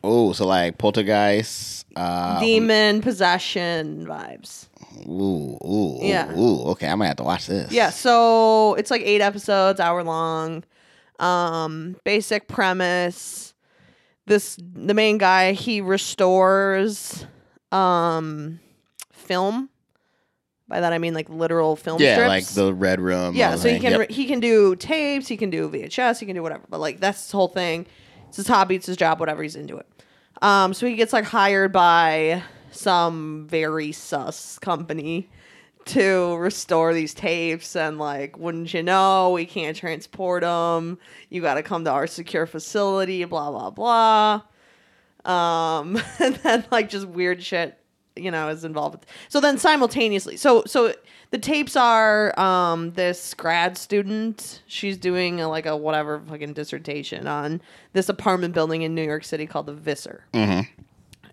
Oh, so like poltergeist. Uh, demon possession vibes. Ooh, ooh, Yeah. ooh. Okay, I might have to watch this. Yeah, so it's like 8 episodes, hour long. Um basic premise. This the main guy, he restores um film. By that I mean like literal film Yeah, strips. like the red room. Yeah, so he can Yep. re- he can do tapes, he can do VHS, he can do whatever. But like that's his whole thing. It's his hobby, it's his job, whatever. He's into it. Um, so he gets like hired by some very sus company to restore these tapes, and like, wouldn't you know, we can't transport them. You got to come to our secure facility. Blah blah blah. Um, [LAUGHS] and then like just weird shit, you know, is involved. With. So then simultaneously, so so the tapes are um this grad student. She's doing a, like a whatever fucking dissertation on this apartment building in New York City called the Visser, Mhm.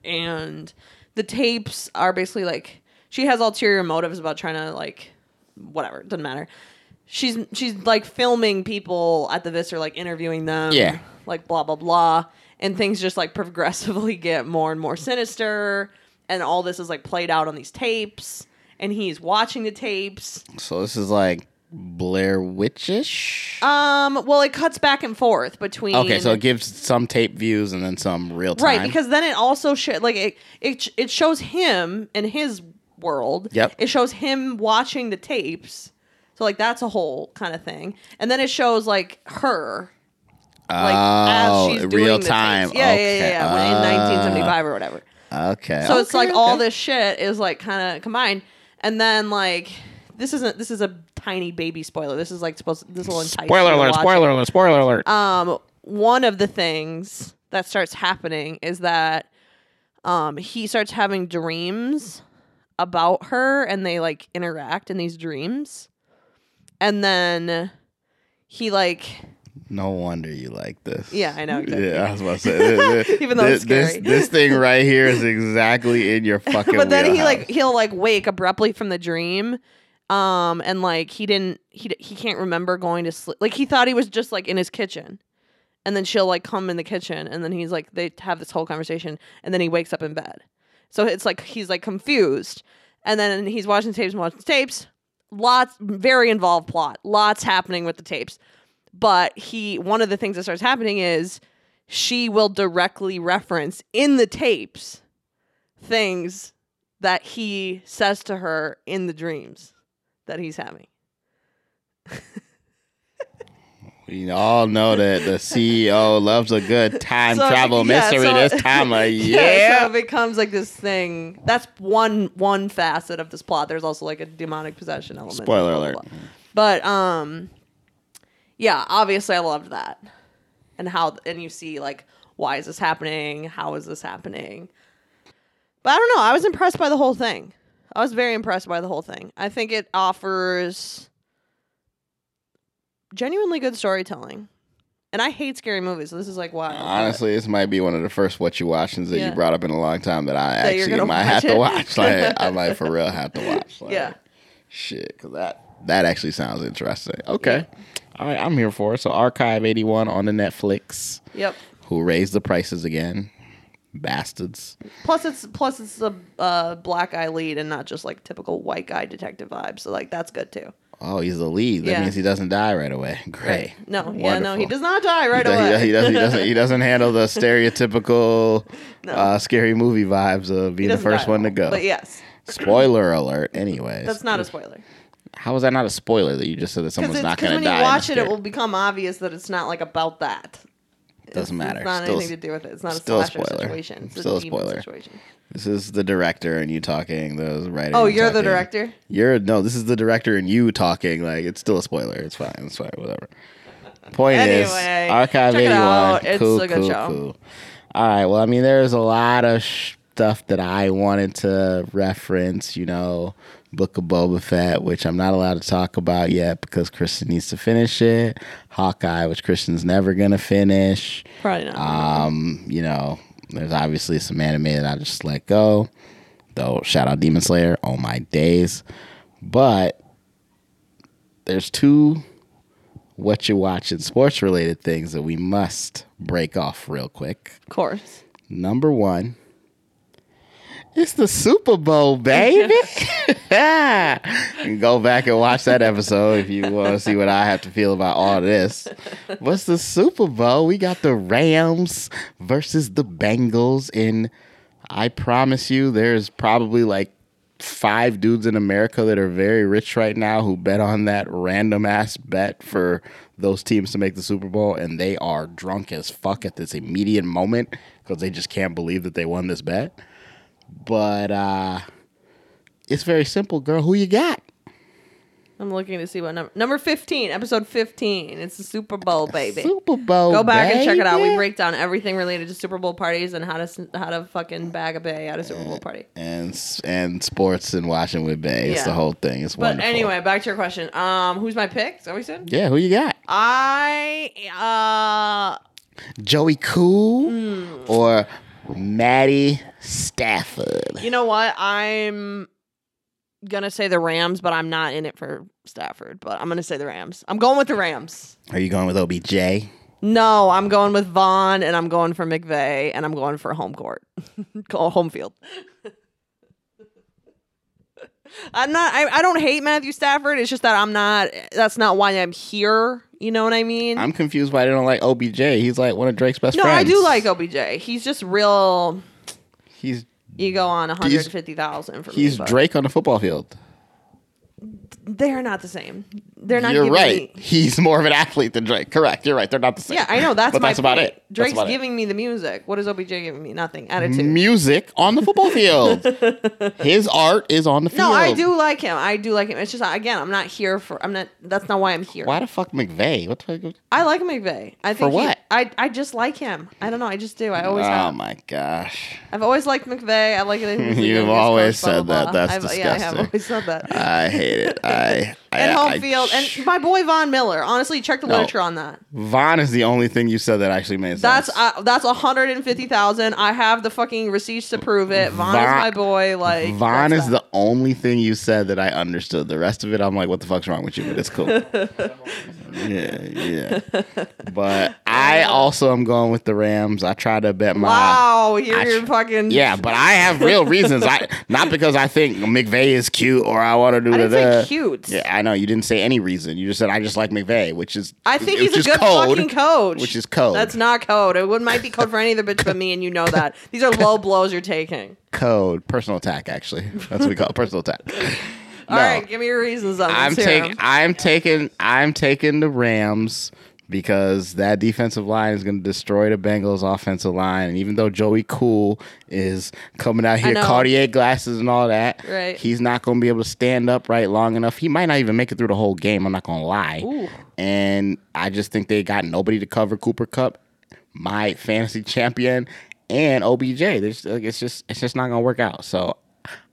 and the tapes are basically like she has ulterior motives about trying to like whatever doesn't matter. She's she's like filming people at the Visser, like interviewing them, Yeah. like blah blah blah, and things just like [LAUGHS] progressively get more and more sinister, and all this is like played out on these tapes, and he's watching the tapes. So this is like Blair Witchish. Um, well, it cuts back and forth between okay, so it gives some tape views and then some real time. right because then it also sh- like it, it it shows him in his world. Yep. It shows him watching the tapes. So like that's a whole kind of thing, and then it shows like her like oh, as she's doing real the time. tapes. Yeah, okay. yeah, yeah, yeah. in Uh, 1975 or whatever. Okay. So it's okay, like all this shit is like kind of combined, and then like this isn't this is a tiny baby spoiler. This is like supposed this will entice Spoiler you alert! watch Spoiler it. alert! Spoiler alert! Um, one of the things that starts happening is that um he starts having dreams about her, and they like interact in these dreams, and then he like no wonder you like this. yeah I know exactly. Yeah, I was about to say. this- this- [LAUGHS] Even though it's this, scary. this thing right here is exactly in your [LAUGHS] fucking. but then he like he'll like wake abruptly from the dream um and like he didn't he he can't remember going to sleep like he thought he was just like in his kitchen and then she'll like come in the kitchen and then he's like they have this whole conversation and then he wakes up in bed so it's like he's like confused and then he's watching tapes and watching tapes lots very involved plot lots happening with the tapes but he one of the things that starts happening is she will directly reference in the tapes things that he says to her in the dreams that he's having. [LAUGHS] We all know that the CEO loves a good time So, travel yeah, mystery so- this [LAUGHS] time of year. Yeah, so it becomes like this thing. That's one one facet of this plot. There's also like a demonic possession element. Spoiler blah, blah, alert. But um, yeah, obviously I loved that, and how and you see like why is this happening? How is this happening? But I don't know. I was impressed by the whole thing. I was very impressed by the whole thing. I think it offers genuinely good storytelling. And I hate scary movies, so this is like why. Honestly, this might be one of the first what you watchings that Yeah. you brought up in a long time that I That actually might have it. to watch. [LAUGHS] Like I might for real have to watch. [LAUGHS] Like, Yeah. Shit, because that that actually sounds interesting. Okay, all right, I'm here for it. So Archive 81 on the Netflix. Yep. Who raised the prices again? Bastards. Plus, it's plus it's a uh, black guy lead and not just like typical white guy detective vibe. So like that's good too. Oh, he's the lead. That Yeah. means he doesn't die right away. Great. No, yeah, no, he Wonderful. does not die right he, away. does- he, does, he doesn't. He doesn't handle the [LAUGHS] stereotypical No. uh, scary movie vibes of He being the doesn't first die one to all. go. But yes, Spoiler alert. Anyways, that's not a spoiler. How is that not a spoiler that you just said that someone's not going to you die? in watch it, it will become obvious that it's not like about that. It doesn't It's- matter. It's not Still- anything to do with it. It's not a still a slasher spoiler. situation. It's Still a a spoiler. situation. This is the director and you talking. The writer. Oh, you you're the director. You're no. This is the director and you talking. Like it's still a spoiler. It's fine. It's fine. Whatever. Point is, Anyway, Archive check it 81. out. It's a good cool, show. cool. All right. Well, I mean, there's a lot of stuff that I wanted to reference. You know, Book of Boba Fett, which I'm not allowed to talk about yet because Kristen needs to finish it. Hawkeye, which Kristen's never gonna finish. Probably not. Um, you know, there's obviously some anime that I just let go. Though shout out Demon Slayer, oh my days. But there's two what you watching sports related things that we must break off real quick. of course. Number one, it's the Super Bowl, baby. [LAUGHS] [LAUGHS] go back and watch that episode if you want to see what I have to feel about all this. What's the Super Bowl? We got the Rams versus the Bengals. And I promise you, there's probably like five dudes in America that are very rich right now who bet on that random ass bet for those teams to make the Super Bowl, and they are drunk as fuck at this immediate moment because they just can't believe that they won this bet. But uh it's very simple, girl. Who you got? I'm looking to see what number. Number 15, episode 15. It's the Super Bowl, [LAUGHS] baby. Super Bowl. Go back and check it out. We break down everything related to Super Bowl parties and how to how to fucking bag a bay at a Super Bowl party. and and sports and watching with Bay. It's Yeah. the whole thing. It's But wonderful. anyway, back to your question. Um, who's my pick? Is that what you said? yeah. Who you got? I uh Joey Cool Hmm. or Matty Stafford? You know what? I'm gonna say the Rams, but I'm not in it for Stafford. But I'm gonna say the Rams. I'm going with the Rams. Are you going with OBJ? No, I'm going with Von, and I'm going for McVay, and I'm going for home court, [LAUGHS] home field. [LAUGHS] I'm not. I, I don't hate Matthew Stafford. It's just that I'm not. That's not why I'm here. You know what I mean? I'm confused why I don't like OBJ. He's like one of Drake's best friends. no, friends. I do like OBJ. He's just real He's ego on 150,000 for he's me. Drake on the football field. They're not the same. They're not. You're right. me- He's more of an athlete than Drake. Correct. You're right. They're not the same. Yeah, I know. That's but that's about it. Drake's it. giving me the music. What is OBJ giving me? Nothing. Attitude. Music on the football field. [LAUGHS] His art is on the field. no, I do like him. I do like him. It's just again, I'm not here for. I'm not. That's not why I'm here. Why the fuck McVay? What the? I like McVay. I think he- what? I I just like him. I don't know. I just do. I always Oh have. my gosh. I've always liked McVay. I like it. [LAUGHS] You've always coach, said blah, that. blah. That's I've- Yeah, I have always said that. I hate it. I, [LAUGHS] I and home I- field, and my boy Von Miller. Honestly, check the No. literature on that. Von is the only thing you said that actually made sense. That's uh, that's one hundred and fifty thousand. I have the fucking receipts to prove it. Von, is my boy. Like Von is that. the only thing you said that I understood. The rest of it, I'm like, what the fuck's wrong with you? But it's cool. [LAUGHS] yeah, yeah. [LAUGHS] But I also am going with the Rams. I try to bet my. wow. You're, tr- fucking Yeah, but I have real reasons. I not because I think McVay is cute or I want to do I didn't da- say cute. Yeah, I know you didn't say any reason. You just said I just like McVay, which is I think he's a good code, fucking coach. which is code. That's not code. It would might be code for any other bitch but me, and you know that. These are low blows you're taking. code. Personal attack, actually. That's what we call it, personal attack. [LAUGHS] All No. right, give me your reasons. On I'm taking I'm taking I'm taking the Rams because that defensive line is going to destroy the Bengals offensive line and even though Joey Cool is coming out here. Cartier glasses and all that Right. he's not going to be able to stand up right long enough he might not even make it through the whole game I'm not going to lie Ooh. and I just think they got nobody to cover Cooper Kupp my fantasy champion and OBJ There's, like, it's just it's just not going to work out so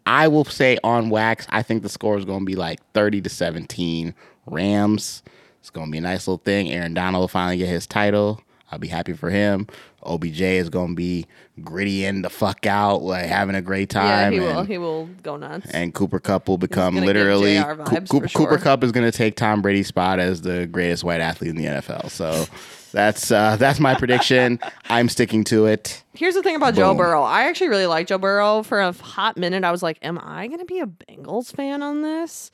I will say on wax, I think the score is going to be like 30 to 17 Rams. It's going to be a nice little thing. Aaron Donald will finally get his title. I'll be happy for him. OBJ is going to be griddying the fuck out, like having a great time. Yeah, he and, will. He will go nuts. and Cooper Kupp will become literally JR Coo- vibes Cooper, Cooper sure. Kupp is going to take Tom Brady's spot as the greatest white athlete in the NFL. So that's uh, [LAUGHS] that's my prediction. I'm sticking to it. Here's the thing about Joe Boom. Burrow. I actually really like Joe Burrow. For a hot minute, I was like, "Am I going to be a Bengals fan on this?"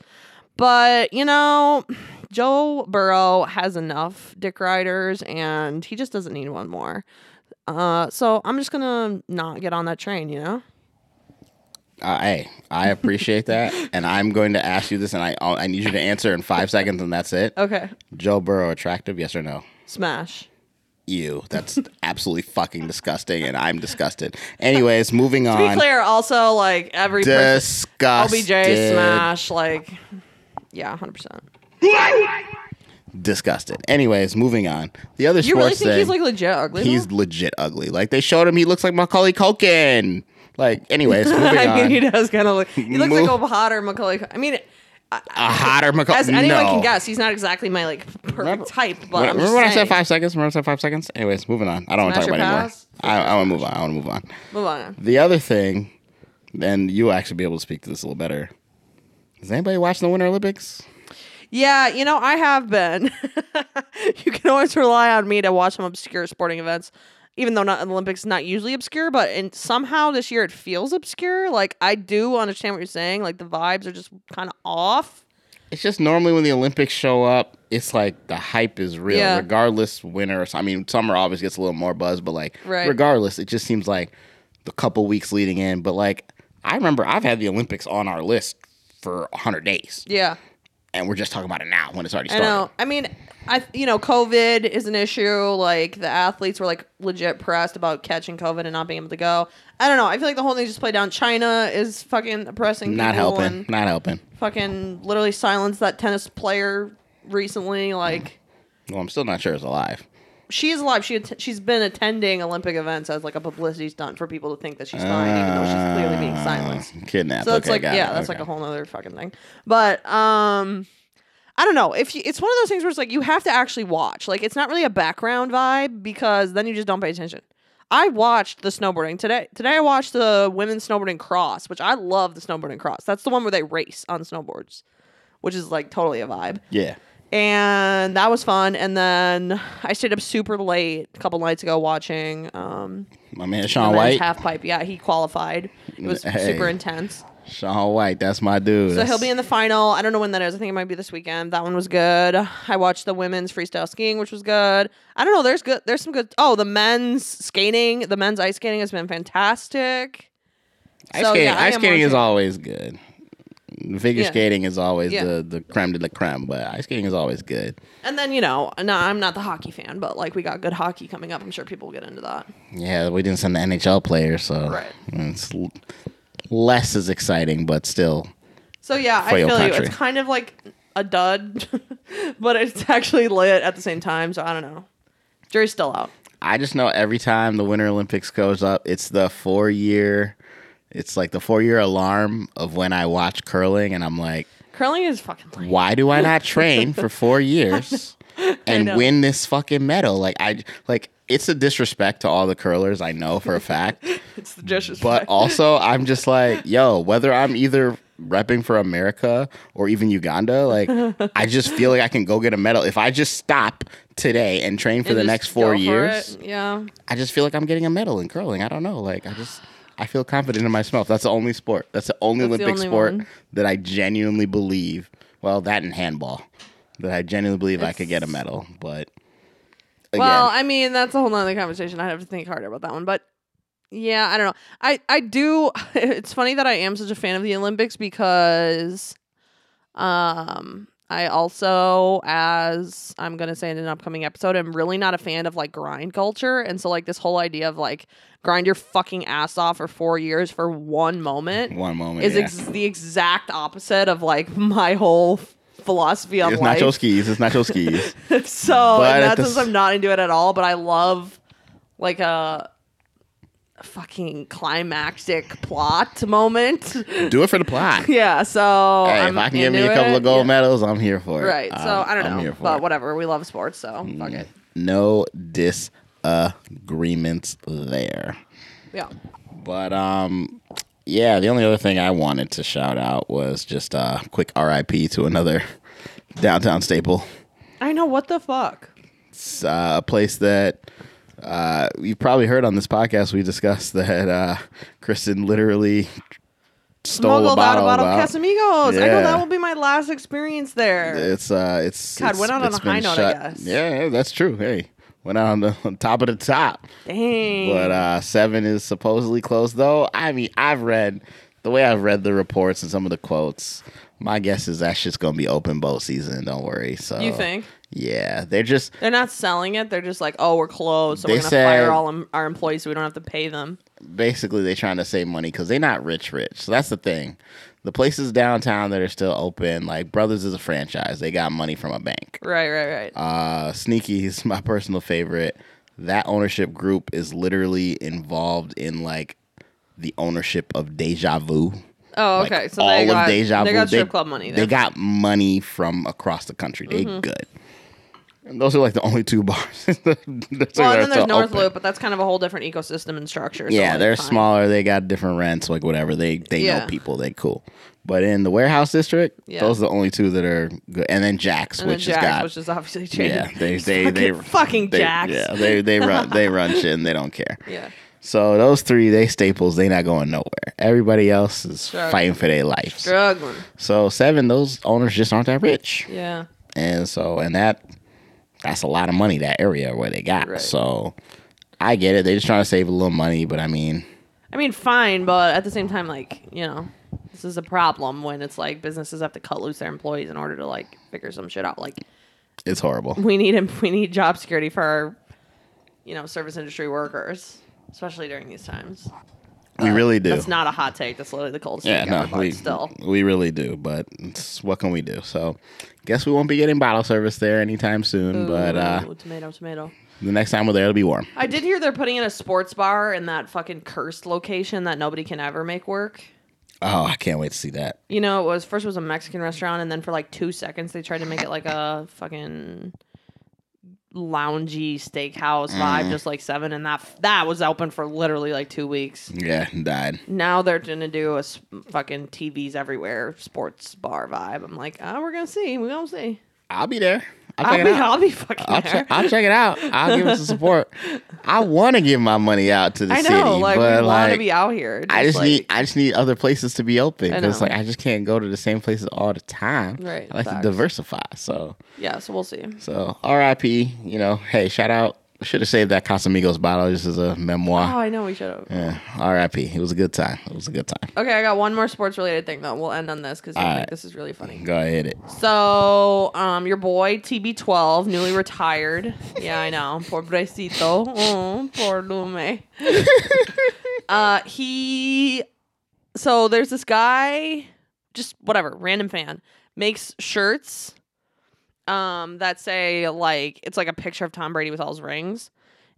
But you know, Joe Burrow has enough Dick Riders, and he just doesn't need one more. Uh, so I'm just gonna not get on that train. You know. Uh, hey, I appreciate that, [LAUGHS] and I'm going to ask you this, and I I need you to answer in five seconds, and that's it. Okay. Joe Burrow attractive? Yes or no? Smash. You. that's [LAUGHS] absolutely fucking disgusting, and I'm disgusted. Anyways, moving To be on. clear, also like every person, Disgusted. OBJ smash, like yeah, hundred percent. Disgusted. Anyways, moving on. The other You really sports think thing. he's like legit ugly? he's though? legit ugly. Like they showed him, he looks like Macaulay Culkin. Like, anyways, [LAUGHS] moving I on. mean, he does kind of look. He looks Move- like a hotter Macaulay. I mean, a hotter Macaulay. as anyone no. can guess, he's not exactly my like perfect Remember- type. But Remember just when I said five seconds? Remember I said five seconds? Anyways, moving on. I don't want to talk about it anymore. I, I want to move on. I want to move on. Move on. The other thing, and you'll actually be able to speak to this a little better. Is anybody watching the Winter Olympics? Yeah, you know, I have been. [LAUGHS] you can always rely on me to watch some obscure sporting events, even though not the Olympics not usually obscure, but and somehow this year it feels obscure. Like I do understand what you're saying. Like the vibes are just kind of off. It's just normally when the Olympics show up, it's like the hype is real, Yeah. regardless winter. I mean, summer obviously gets a little more buzz, but like, Right. regardless, it just seems like the couple weeks leading in. But like, I remember I've had the Olympics on our list for hundred days, Yeah. And we're just talking about it now when it's already I started. know. I mean, I you know, COVID is an issue. Like the athletes were like legit pressed about catching COVID and not being able to go. I don't know. I feel like the whole thing just played down. China is fucking oppressing Not helping. and Not helping. fucking literally silenced that tennis player recently. Like Well, I'm still not sure it's alive. She is alive. She att- she's been attending Olympic events as like a publicity stunt for people to think that she's fine, even though she's clearly being silenced. Uh, Kidnapped. So it's okay, like got yeah, it. that's like a whole other fucking thing. But um I don't know. If you, it's one of those things where it's like you have to actually watch. Like it's not really a background vibe because then you just don't pay attention. I watched the snowboarding today. Today I watched the women's snowboarding cross, which I love the snowboarding cross. That's the one where they race on snowboards, which is like totally a vibe. Yeah. And that was fun. And then I stayed up super late a couple nights ago watching um My man Shaun White. half pipe. Yeah, he qualified. It was Hey. super intense. Shaun White, that's my dude. So That's- he'll be in the final. I don't know when that is. I think it might be this weekend. That one was good. I watched the women's freestyle skiing, which was good. I don't know. There's good. There's some good. Oh, the men's skating. The men's ice skating has been fantastic. ice so, skating. yeah, ice skating is always good. Figure Yeah. skating is always Yeah. the the creme de la creme, but ice skating is always good. And then you know, no, I'm not the hockey fan, but like we got good hockey coming up. I'm sure people will get into that. Yeah, we didn't send the NHL players, so Right. it's l- less as exciting, but still. So yeah, I feel you. It's kind of like a dud, [LAUGHS] but it's actually lit at the same time. So I don't know. Jury's still out. I just know every time the Winter Olympics goes up, it's the four year, it's like the four year alarm of when I watch curling, and I'm like, Curling is fucking lame. why do I [LAUGHS] not train for four years [LAUGHS] and win this fucking medal? Like I like it's a disrespect to all the curlers I know for a fact. [LAUGHS] It's the disrespect. But also, I'm just like, yo, whether I'm either repping for America or even Uganda, like, I just feel like I can go get a medal. If I just stop today and train for And the next four years. Yeah. I just feel like I'm getting a medal in curling. I don't know. Like, I just, I feel confident in myself. That's the only sport. That's the only That's the Olympic only sport one. that I genuinely believe, well, that and handball, that I genuinely believe I could get a medal. But, again, Well, I mean, that's a whole nother conversation. I'd have to think harder about that one. But yeah, I don't know. I, I do [LAUGHS] it's funny that I am such a fan of the Olympics because um I also, as I'm gonna say in an upcoming episode, I'm really not a fan of like grind culture. And so like this whole idea of like grind your fucking ass off for four years for one moment one moment. is yeah. ex- the exact opposite of like my whole philosophy of it's life. nacho skis. It's nacho skis. [LAUGHS] so But in at that the sense, s- I'm not into it at all. But I love like a, a fucking climactic plot moment. Do it for the plot. [LAUGHS] yeah. So Hey, if I can get me a couple it, of gold yeah. medals, I'm here for it. Right. So I'm- I don't I'm know, here for but it. whatever. We love sports, so fuck it. No disagreements there. Yeah. But um, yeah. The only other thing I wanted to shout out was just a quick RIP to another [LAUGHS] downtown staple. I know what the fuck. It's uh, a place that uh, you've probably heard on this podcast. We discussed that uh, Kristen literally stole Smuggled a out a bottle, bottle of Casamigos. I know Yeah. that will be my last experience there. It's uh, it's God, it's, went out on a high note, I guess. Yeah, yeah, that's true. Hey, went out on the on top of the top. Dang. But uh, seven is supposedly closed, though. I mean, I've read the way I've read the reports and some of the quotes. My guess is that shit's gonna be open boat season. Don't worry. So you think Yeah, they're just they're not selling it? They're just like, oh, we're closed, so They we're gonna said- fire all em- our employees so we don't have to pay them. basically they're trying to save money because they're not rich, rich. So that's the thing. The places downtown that are still open, like Brothers is a franchise. They got money from a bank. Right, right, right. Uh, Sneaky is [LAUGHS] my personal favorite. That ownership group is literally involved in like the ownership of Deja Vu. Oh, like, okay. so all they of got Deja they got strip they- club money. They got money from across the country. They Mm-hmm. good. And those are like the only two [LAUGHS] bars. [LAUGHS] That's well, and then there's North open. Loop, but that's kind of a whole different ecosystem and structure. so, Yeah, like, they're fine. smaller. They got different rents, like whatever. They they Yeah. know people. They cool. But in the warehouse district, Yeah. those are the only two that are good. And then Jack's, And then which Jack's, has got which is obviously changed. yeah, they [LAUGHS] they fucking, they fucking they, Jack's. Yeah, they they run they run shit and they don't care. Yeah. So those three, they staples. They not going nowhere. Everybody else is Struggling. fighting for their lives. Struggling. So seven, those owners just aren't that rich, Yeah. and so and that that's a lot of money that area where they got. Right. So I get it. They're just trying to save a little money, but I mean, I mean, fine, but at the same time, like, you know, this is a problem when it's like businesses have to cut loose their employees in order to like figure some shit out. Like, it's horrible. we need we need job security for our, you know, service industry workers, especially during these times. We really do. That's not a hot take. That's literally the coldest Yeah, take no, ever, we still. we really do. But it's, what can we do? So, guess we won't be getting bottle service there anytime soon. But uh, tomato, tomato. the next time we're there, it'll be warm. I did hear they're putting in a sports bar in that fucking cursed location that nobody can ever make work. Oh, I can't wait to see that. You know, it was first it was a Mexican restaurant, and then for like two seconds they tried to make it like a fucking loungy steakhouse vibe, Mm. just like seven, and that that was open for literally like two weeks. Yeah, died. Now they're gonna do a s- fucking TVs everywhere sports bar vibe. I'm like, oh, we're gonna see, we're gonna see. I'll be there. I'll, I'll check be, it out. I'll be fucking I'll there. check, I'll check it out. I'll give it some support. I want to give my money out to the I know, city, like but we want to like be out here. I just like, need I just need other places to be open I because know. like I just can't go to the same places all the time. Right, I like facts. to diversify. So yeah. So we'll see. so R.I.P. You know, hey, shout out Should have saved that Casamigos bottle just as a memoir. Oh. I know we should have. Yeah, R.I.P. It was a good time. It was a good time. Okay, I got one more sports related thing though. We'll end on this because I think this is really funny. Go ahead, hit it. So, um, your boy TB12, newly retired. [LAUGHS] Yeah, I know. Pobrecito. Oh, poor Lume. [LAUGHS] uh, he. So there's this guy, just whatever, random fan, makes shirts. Um, that say like it's like a picture of Tom Brady with all his rings,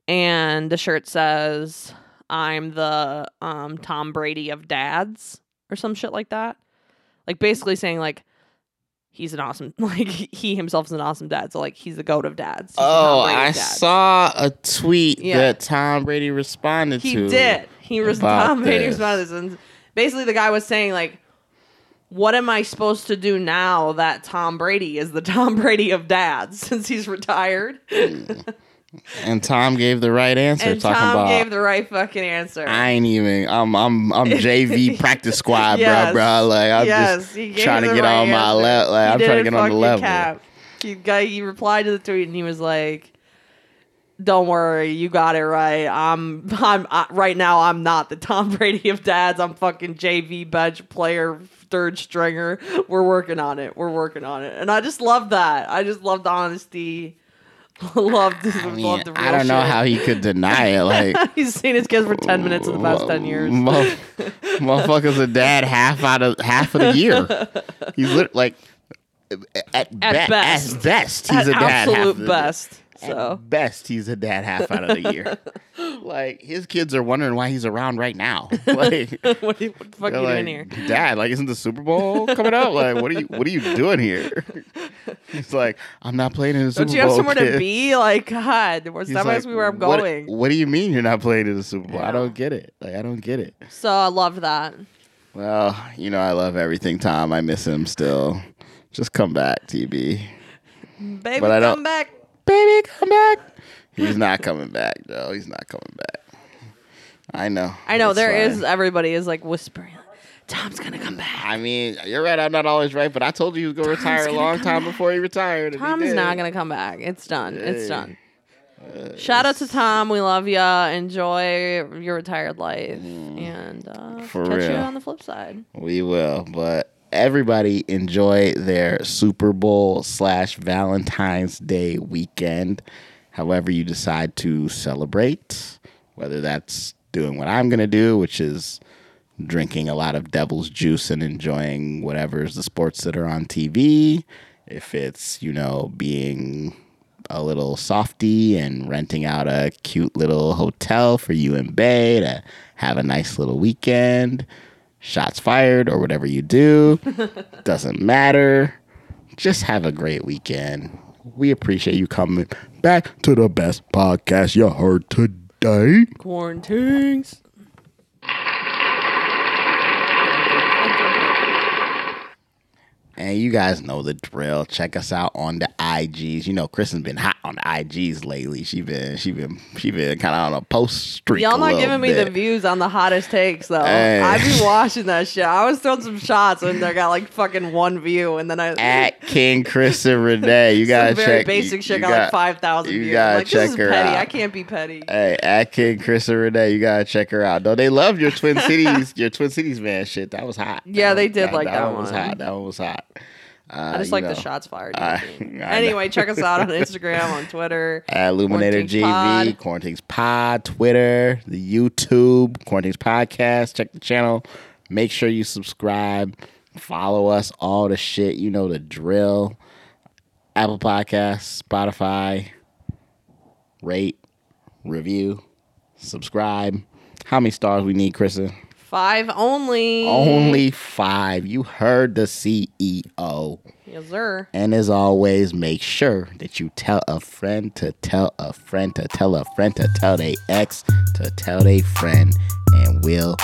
and the shirt says, "I'm the um Tom Brady of dads" or some shit like that. Like basically saying like he's an awesome [LAUGHS] like he himself is an awesome dad so like he's the goat of dads He's Oh, I saw a tweet Yeah. that Tom Brady responded he to. He did he was about Tom Brady this. responded to this and basically the guy was saying like what am I supposed to do now that Tom Brady is the [LAUGHS] Tom Brady of dads [LAUGHS] since he's retired mm. And Tom gave the right answer, and Tom about gave the right fucking answer I ain't even. I'm I'm I'm [LAUGHS] JV practice squad, Yes. bro, bro. Like I'm yes, just trying to get right on my level. Like I'm trying to get on the level. cap. He guy he replied to the tweet and he was like, "Don't worry, you got it right. I'm I'm I, right now. I'm not the Tom Brady of dads. I'm fucking JV bench player, third stringer. We're working on it. We're working on it." And I just love that. I just love the honesty. [LAUGHS] love this. I love the real I don't know shit. how he could deny it. [LAUGHS] Like He's seen his kids for ten minutes in the past ten years. Mo- [LAUGHS] motherfucker's a dad half out of half of the year. He's lit, like at, be- best. At best, he's At a dad. absolute of best. At best, he's a dad half out of the year. [LAUGHS] like his kids are wondering why he's around right now. [LAUGHS] Like what, you, what the fuck they're you like, doing here? Dad, like isn't the Super Bowl coming up? Like what are you what are you doing here? [LAUGHS] He's like, I'm not playing in the Super Bowl. Don't you have Bowl. somewhere kid." to be? Like, God, He's asking me where I'm "What- going. What, do you mean you're not playing in the Super Bowl? I don't get it. Like I don't get it. So I love that. Well, you know I love everything, Tom. I miss him still. Just come back, TB. Baby, But I don't- come back. Baby, come back. He's not coming back, Joe. He's not coming back. I know. I know It's there fine. is. Everybody is like whispering. Tom's gonna come back. I mean, you're right. I'm not always right, but I told you he was gonna retire a gonna long time back. before he retired. and he Tom's not gonna come back. It's done. It's Hey. done. Shout out to Tom. We love ya. Enjoy your retired life, and uh, Mm. Catch you on the flip side. We will, but everybody enjoy their Super Bowl slash Valentine's Day weekend. However, you decide to celebrate, whether that's doing what I'm gonna do, which is drinking a lot of devil's juice and enjoying whatever's the sports that are on TV. If it's, you know, being a little softy and renting out a cute little hotel for you and Bay to have a nice little weekend. Shots fired or whatever you do. [LAUGHS] Doesn't matter. Just have a great weekend. We appreciate you coming back to the best podcast you heard today. Quarantines. And you guys know the drill. Check us out on the IGs. You know, Kristen's been hot on the IGs lately. She been she been she been kind of on a post streak. Y'all not giving me the views on the hottest takes though. Hey. I be [LAUGHS] watching that shit. I was throwing some shots and I got like fucking one view, and then I [LAUGHS] at King Chris and Renee. You gotta very check. basic you, shit you got, like five thousand you views. gotta like check this is her petty. out. I can't be petty. Hey, at King Chris and Renee, you gotta check her out. Though they love your Twin Cities, [LAUGHS] your Twin Cities man shit. That was hot. Yeah, That they was- did like that one. was one. Was hot. That one was hot. I just like the shots fired. I- [LAUGHS] I anyway, check us out on Instagram, on Twitter. At Illuminator GV, Pod. Quarantines Pod, Twitter, the YouTube, Quarantines Podcast. Check the channel. Make sure you subscribe. Follow us. All the shit. You know the drill. Apple Podcasts, Spotify. Rate, review, subscribe. How many stars we need, Kristen? Five only. Only five. You heard the CEO. Yes, sir. And as always, make sure that you tell a friend to tell a friend to tell a friend to tell their ex to tell their friend. And we'll